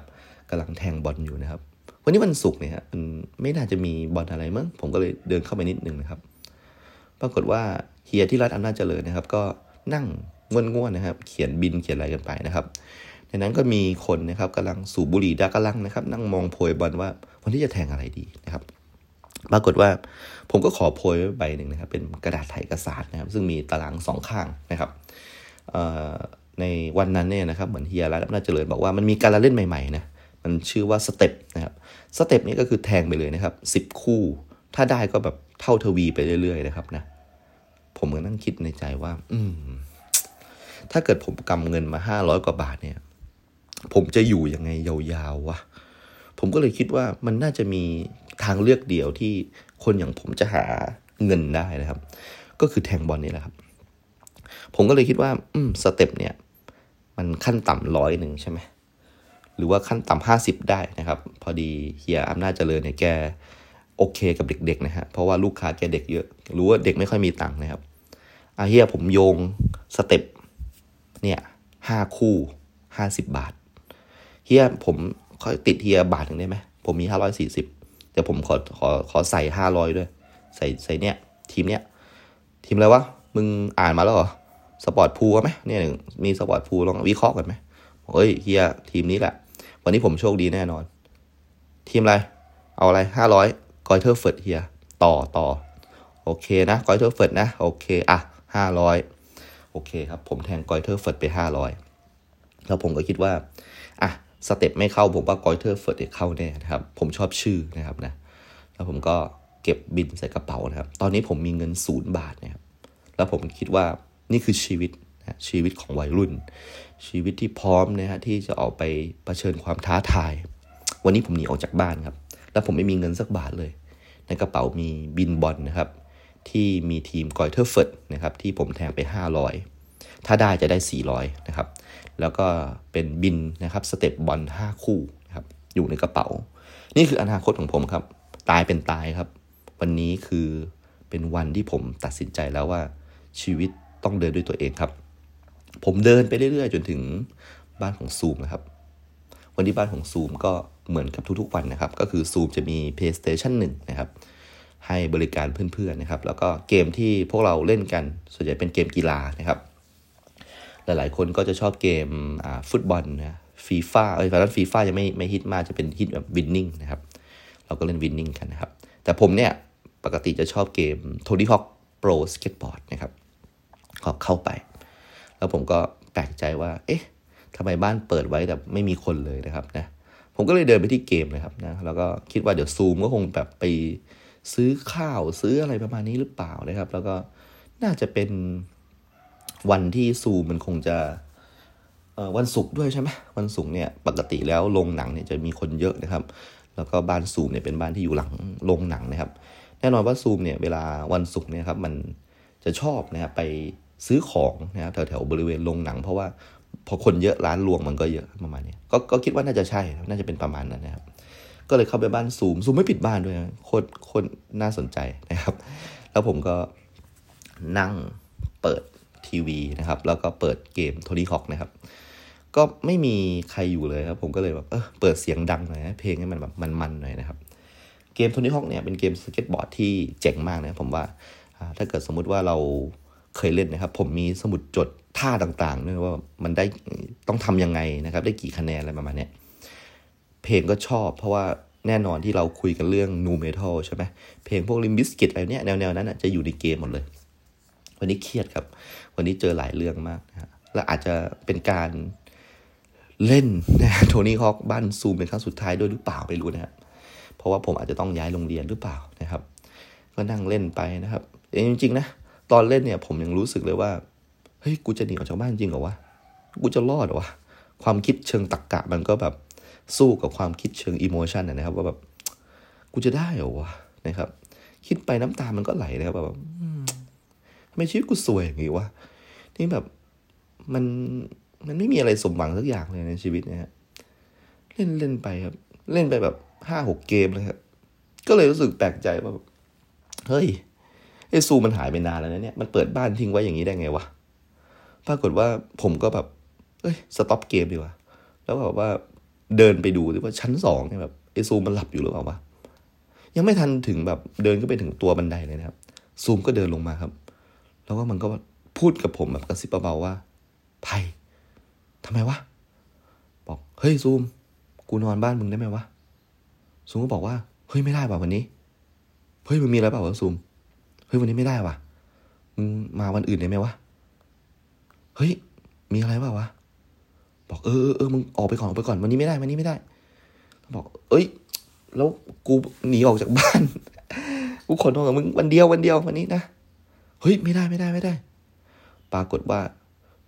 กำลังแทงบอลอยู่นะครับ วันนี้วันศุกร์เนี่ยมันไม่น่าจะมีบอลอะไรมั้งผมก็เลยเดินเข้าไปนิดนึงนะครับ ปรากฏว่าเฮียที่รัฐอำนาจเจริญนะครับ ก็นั่งง่วนๆนะครับ เขียนบินเขียนอะไรกันไปนะครับ ในนั้นก็มีคนนะครับกำลังสูบบุหรี่ดากำลังนะครับ นั่งมองโพยบอลว่าวันที่จะแทงอะไรดีนะครับ ปรากฏว่าผมก็ขอโพยใบหนึ่งนะครับ เป็นกระดาษไถกระสาดนะครับ ซึ่งมีตารางสองข้างนะครับในวันนั้นเนี่ยนะครับเหมือนเฮียรัฐอำนาจเจริญบอกว่ามันมีการเล่นใหม่ๆนะ มันชื่อว่าสเต็ปนะครับสเต็ปนี้ก็คือแทงไปเลยนะครับสิบคู่ ถ้าได้ก็แบบเท่าทวีไปเรื่อยๆนะครับนะผมก็นั่งคิดในใจว่า อืม ถ้าเกิดผมกำเงินมาห้าร้อยกว่าบาทเนี่ย ผมจะอยู่ยังไงยาวๆวะผมก็เลยคิดว่ามันน่าจะมีทางเลือกเดียวที่คนอย่างผมจะหาเงินได้นะครับ ก็คือแทงบอลนี่แหละครับ ผมก็เลยคิดว่า อืมสเต็ปเนี่ย มันขั้นต่ำร้อยหนึ่งใช่ไหม หรือว่าขั้นต่ำห้าสิบได้นะครับ พอดีเฮียอำนาจเจริญเนี่ยแกโอเคกับเด็กๆนะฮะเพราะว่าลูกค้าแกเด็กเยอะ รู้ว่าเด็กไม่ค่อยมีตังค์นะครับอาเฮียผมโยงสเต็ปเนี่ยห้าคู่ห้าสิบบาทเฮียผมค่อยติดเฮียบาทหนึ่งได้ไหมผมมีห้าร้อยสี่สิบแต่ผมขอขอขอใส่ห้าร้อยด้วย ใส่ใส่เนี่ย ทีมเนี้ยทีมอะไรวะมึงอ่านมาแล้วเหรอ Sport Pool ไหมเนี่ยมี Sport Pool ลองวิเคราะห์กันไหมเฮ้ยเฮียทีมนี้แหละ วันนี้ผมโชคดีแน่นอน ทีมอะไร เอาอะไรห้าร้อย Greuther Fürth เฮียต่อต่อโอเคนะ Greuther Fürth นะ โอเค อะห้าร้อยโอเคครับ ผมแทง Greuther Fürth ไปห้าร้อยแล้วผมก็คิดว่า อะสเต็ปไม่เข้าผมว่า Greuther Fürth เข้าแน่นะครับ ผมชอบชื่อนะครับนะ แล้วผมก็เก็บบิลใส่กระเป๋านะครับ ตอนนี้ผมมีเงินศูนย์บาทนะครับ แล้วผมคิดว่านี่คือชีวิต ชีวิตของวัยรุ่น ชีวิตที่พร้อมนะฮะที่จะออกไปเผชิญความท้าทาย วันนี้ผมหนีออกจากบ้านครับ แล้วผมไม่มีเงินสักบาทเลย ในกระเป๋ามีบิลบอลนะครับที่มีทีม Greuther Fürth นะครับที่ผมแทงไป 500 ถ้าได้จะได้ 400นะครับแล้วก็เป็นบิลนะครับสเต็ปบอล5คู่นะครับอยู่ในกระเป๋า นี่คืออนาคตของผมครับ ตายเป็นตายครับ วันนี้คือเป็นวันที่ผมตัดสินใจแล้วว่าชีวิตต้องเดินด้วยตัวเองครับ ผมเดินไปเรื่อยๆ จนถึงบ้านของซูมนะครับ วันที่บ้านของซูมก็เหมือนกับทุกๆวันนะครับ ก็คือซูมจะมี PlayStation 1 นะครับ ให้บริการเพื่อนๆนะครับ แล้วก็เกมที่พวกเราเล่นกัน ส่วนใหญ่เป็นเกมกีฬานะครับ หลายๆคนก็จะชอบเกมฟุตบอลนะฟีฟ่าเอ้ยตอนนั้นฟีฟ่ายังไม่ไม่ฮิตมากจะเป็นฮิตแบบ Winning นะครับ เราก็เล่น Winning กันนะครับ แต่ผมเนี่ยปกติจะชอบเกม Tony Hawk Pro Skateboard นะครับก็เข้าไป แล้วผมก็แปลกใจว่า เอ๊ะทำไมบ้านเปิดไว้แต่ไม่มีคนเลยนะครับนะผมก็เลยเดินไปที่เกมเลยครับนะแล้วก็คิดว่าเดี๋ยวซูมก็คงแบบไปซื้อข้าวซื้ออะไรประมาณนี้หรือเปล่านะครับ แล้วก็น่าจะเป็นวันที่ซูมมันคงจะวันศุกร์ด้วยใช่ไหมวันศุกร์เนี่ยปกติแล้วโรงหนังเนี่ยจะมีคนเยอะนะครับ แล้วก็บ้านซูมเนี่ยเป็นบ้านที่อยู่หลังโรงหนังนะครับ แน่นอนว่าซูมเนี่ยเวลาวันศุกร์เนี่ยครับมันจะชอบนะครับไป ซื้อของนะครับแถวๆบริเวณโรงหนัง เพราะว่าพอคนเยอะร้านรวงมันก็เยอะประมาณนี้ก็ก็คิดว่าน่าจะใช่น่าจะเป็นประมาณนั้นนะครับ ก็เลยเข้าไปบ้านซูมซูมไม่ปิดบ้านด้วยโคตรโคตรน่าสนใจนะครับ แล้วผมก็นั่งเปิดทีวีนะครับ แล้วก็เปิดเกมโทนี่ฮอกนะครับ ก็ไม่มีใครอยู่เลยครับ ผมก็เลยแบบเออเปิดเสียงดังหน่อยเพลงให้มันแบบมันๆหน่อยนะครับเกม Tony Hawk เนี่ยเป็นเกมสเก็ตบอร์ดที่เจ๋งมากนะผมว่าถ้าเกิดสมมุติว่าเรา เคยเล่นนะครับ ผมมีสมุดจดท่าต่างๆด้วยว่ามันได้ต้องทำยังไงนะครับ ได้กี่คะแนนอะไรประมาณนี้เพลงก็ชอบ เพราะว่าแน่นอนที่เราคุยกันเรื่อง nu metal ใช่ไหมเพลงพวก Limp Bizkit อะไรเนี้ยแนวๆนั้นจะอยู่ในเกมหมดเลย วันนี้เครียดครับ วันนี้เจอหลายเรื่องมากนะฮะและอาจจะเป็นการเล่นนะโทนี่ฮอกบ้านซูมเป็นครั้งสุดท้ายด้วยหรือเปล่าไม่รู้นะครับเพราะว่าผมอาจจะต้องย้ายโรงเรียนหรือเปล่านะครับ ก็นั่งเล่นไปนะครับจริงๆนะ ตอนเล่นเนี่ยผมยังรู้สึกเลยว่า เฮ้ย กูจะหนีออกจากบ้านจริงเหรอวะ กูจะรอดเหรอวะ ความคิดเชิงตรกกะมันก็แบบสู้กับความคิดเชิงอิโมชันนะครับ ว่าแบบ กูจะได้เหรอวะนะครับ คิดไปน้ำตามันก็ไหลนะครับแบบทำไมชีวิตกูสวยอย่างงี้วะ นี่แบบมันมันไม่มีอะไรสมหวังสักอย่างเลยในชีวิตนะฮะเล่นเล่นไปครับ เล่นไปแบบห้าหกเกมเลยครับก็เลยรู้สึกแปลกใจว่าเฮ้ย ไอซูมันหายไปนานแล้วนะเนี่ยมันเปิดบ้านทิ้งไว้อย่างนี้ได้ไงวะปรากฏว่าผมก็แบบ เอ้ยสต็อปเกมดีกว่าแล้วแบบว่าเดินไปดูดิว่าชั้นสองเนี่ยแบบไอซูมันหลับอยู่หรือเปล่าวะยังไม่ทันถึงแบบเดินก็ไปถึงตัวบันไดเลยนะครับ ซูมก็เดินลงมาครับ แล้วก็มันก็พูดกับผมแบบกระซิบเบาๆว่าไผ่ทำไมวะ บอกเฮ้ยซูม กูนอนบ้านมึงได้ไหมวะซูมก็บอกว่าเฮ้ยไม่ได้ป่ะวันนี้เฮ้ยมึงมีอะไรเปล่าวะซูม เฮ้ยวันนี้ไม่ได้ว่ะมึงมาวันอื่นได้ไหมวะเฮ้ยมีอะไรเปล่าวะบอกเออเออมึงออกไปก่อนออกไปก่อนวันนี้ไม่ได้วันนี้ไม่ได้บอก เอ้ย แล้วกูหนีออกจากบ้านกูขอนอนกับมึงวันเดียววันเดียววันนี้นะเฮ้ยไม่ได้ไม่ได้ไม่ได้ ปรากฏว่า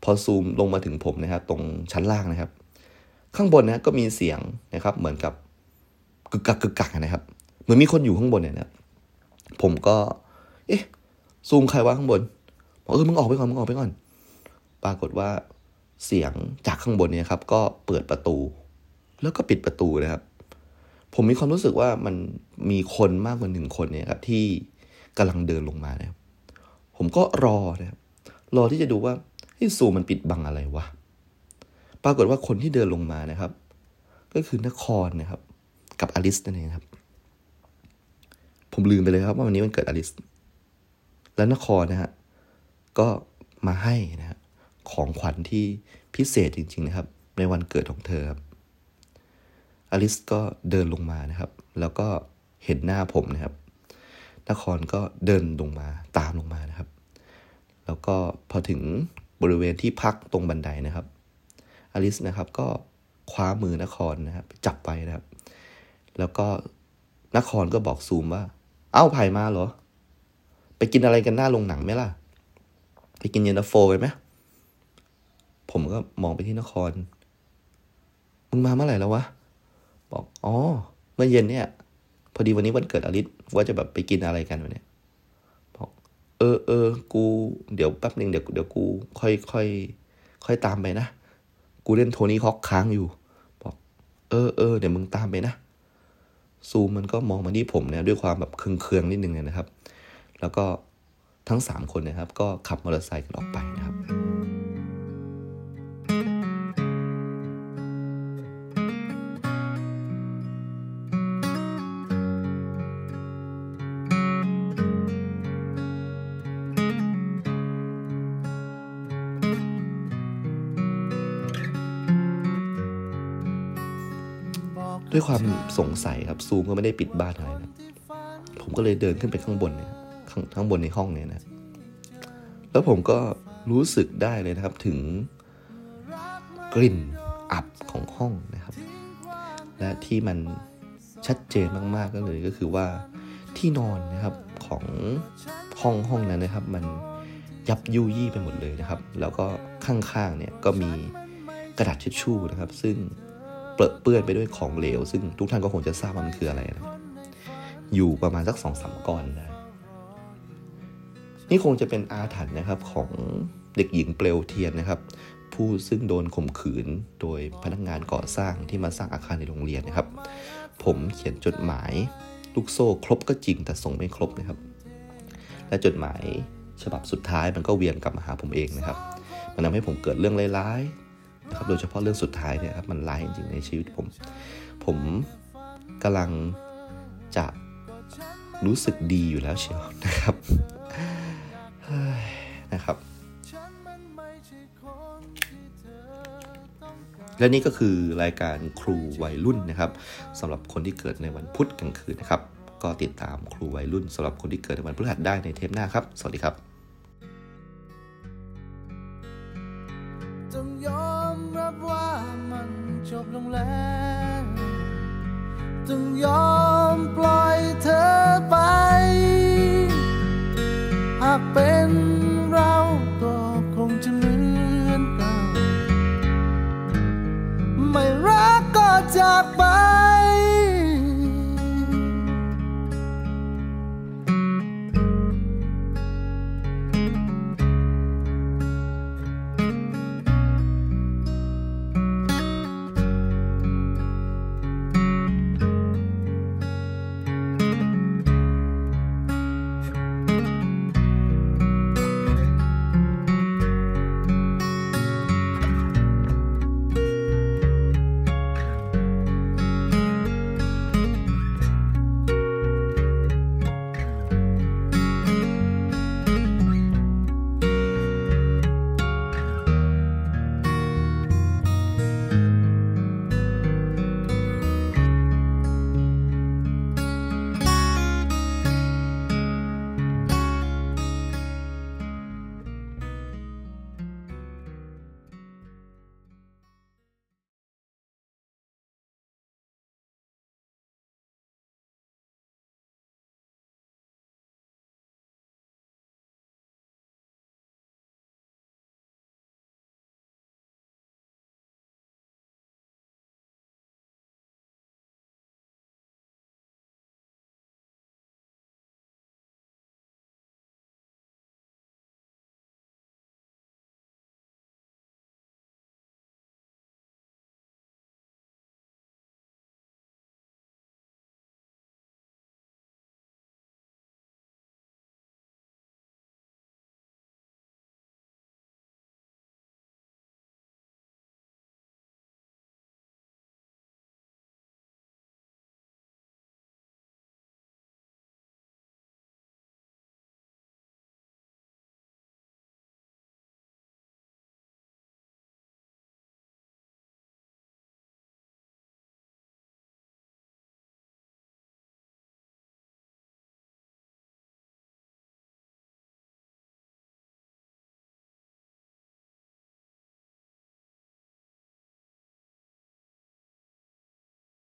พอซูมลงมาถึงผมนะครับ ตรงชั้นล่างนะครับ ข้างบนนะก็มีเสียงนะครับ เหมือนกับกึกกักกึกกักนะครับ เหมือนมีคนอยู่ข้างบนเนี่ยนะผมก็ เอ๊ะ ซูมใครวะข้างบนบอกเออมึงออกไปก่อนมึงออกไปก่อน ปรากฏว่าเสียงจากข้างบนเนี่ยครับ ก็เปิดประตู แล้วก็ปิดประตูนะครับ ผมมีความรู้สึกว่ามันมีคนมากกว่าหนึ่งคนเนี่ยครับที่กำลังเดินลงมานะครับ ผมก็รอนะครับ รอที่จะดูว่าไอ้ซูมันปิดบังอะไรวะปรากฏว่าคนที่เดินลงมานะครับ ก็คือนครนะครับ กับอลิสนั่นเองครับ ผมลืมไปเลยครับว่าวันนี้มันเกิดอลิส และนครนะฮะก็มาให้นะครับของขวัญที่พิเศษจริง ๆ นะครับ ในวันเกิดของเธอครับอลิสก็เดินลงมานะครับ แล้วก็เห็นหน้าผมนะครับ นครก็เดินลงมาตามลงมานะครับ แล้วก็พอถึงบริเวณที่พักตรงบันไดนะครับ อลิสนะครับก็คว้ามือนครนะครับจับไปนะครับ แล้วก็นครก็บอกซูมว่า เอ้าไผ่มาเหรอ ไปกินอะไรกันหน้าโรงหนังไหมล่ะ ไปกินเย็นตาโฟกันไหมผมก็มองไปที่นคร มึงมาเมื่อไหร่แล้ววะ บอก อ๋อ เมื่อเย็นเนี่ย พอดีวันนี้วันเกิดอลิสว่าจะแบบไปกินอะไรกันวันนี้บอก เออเออกู เดี๋ยวแป๊บหนึ่งเดี๋ยวเดี๋ยวกู ค่อยค่อยค่อยตามไปนะ กูเล่นโทนี่ฮอกค้างอยู่ บอก เออเออเดี๋ยวมึงตามไปนะ ซูมมันก็มองมาที่ผมเนี่ยด้วยความแบบเคืองๆนิดนึงเลยนะครับ แล้วก็ทั้งสามคนนะครับ ก็ขับมอเตอร์ไซค์กันออกไปนะครับ ด้วยความสงสัยครับซูมก็ไม่ได้ปิดบ้านอะไรนะผมก็เลยเดินขึ้นไปข้างบนเนี่ย ข้างข้างบนในห้องเนี่ยนะ แล้วผมก็รู้สึกได้เลยนะครับถึงกลิ่นอับของห้องนะครับ และที่มันชัดเจนมากๆก็เลยก็คือว่าที่นอนนะครับของห้องห้องนั้นนะครับ มันยับยุยี่ไปหมดเลยนะครับ แล้วก็ข้างๆเนี่ยก็มีกระดาษทิชชู่นะครับ ซึ่งเปื้อนเปื้อนไปด้วยของเหลว ซึ่งทุกท่านก็คงจะทราบว่ามันคืออะไรนะอยู่ประมาณสักสองสามก้อนได้ นี่คงจะเป็นอาถรรพ์นะครับของเด็กหญิงเปลวเทียนนะครับผทูตซึ่งโดนข่มขืนโดยพนักงงานก่อสร้างที่มาสร้างอาคารในโรงเรียนนะครับ ผมเขียนจดหมายลูกโซ่ครบก็จริงแต่ส่งไม่ครบนะครับ และจดหมายฉบับสุดท้ายมันก็เวียนกลับมาหาผมเองนะครับ มันทำให้ผมเกิดเรื่องร้ายๆนะครับโดยเฉพาะเรื่องสุดท้ายเนี่ยครับมันร้ายจริงๆในชีวิตผม ผมกำลังจะรู้สึกดีอยู่แล้วเชียวนะครับ นะครับ และนี่ก็คือรายการครูวัยรุ่นนะครับสำหรับคนที่เกิดในวันพุธกลางคืนนะครับ ก็ติดตามครูวัยรุ่นสำหรับคนที่เกิดในวันพฤหัสได้ในเทปหน้าครับ สวัสดีครับต้องยอมรับว่ามันจบลงแล้วต้องยอมปล่อยเธอไปากเป็นเราก็คงจะเหมือนเก่าไม่รักก็จากไป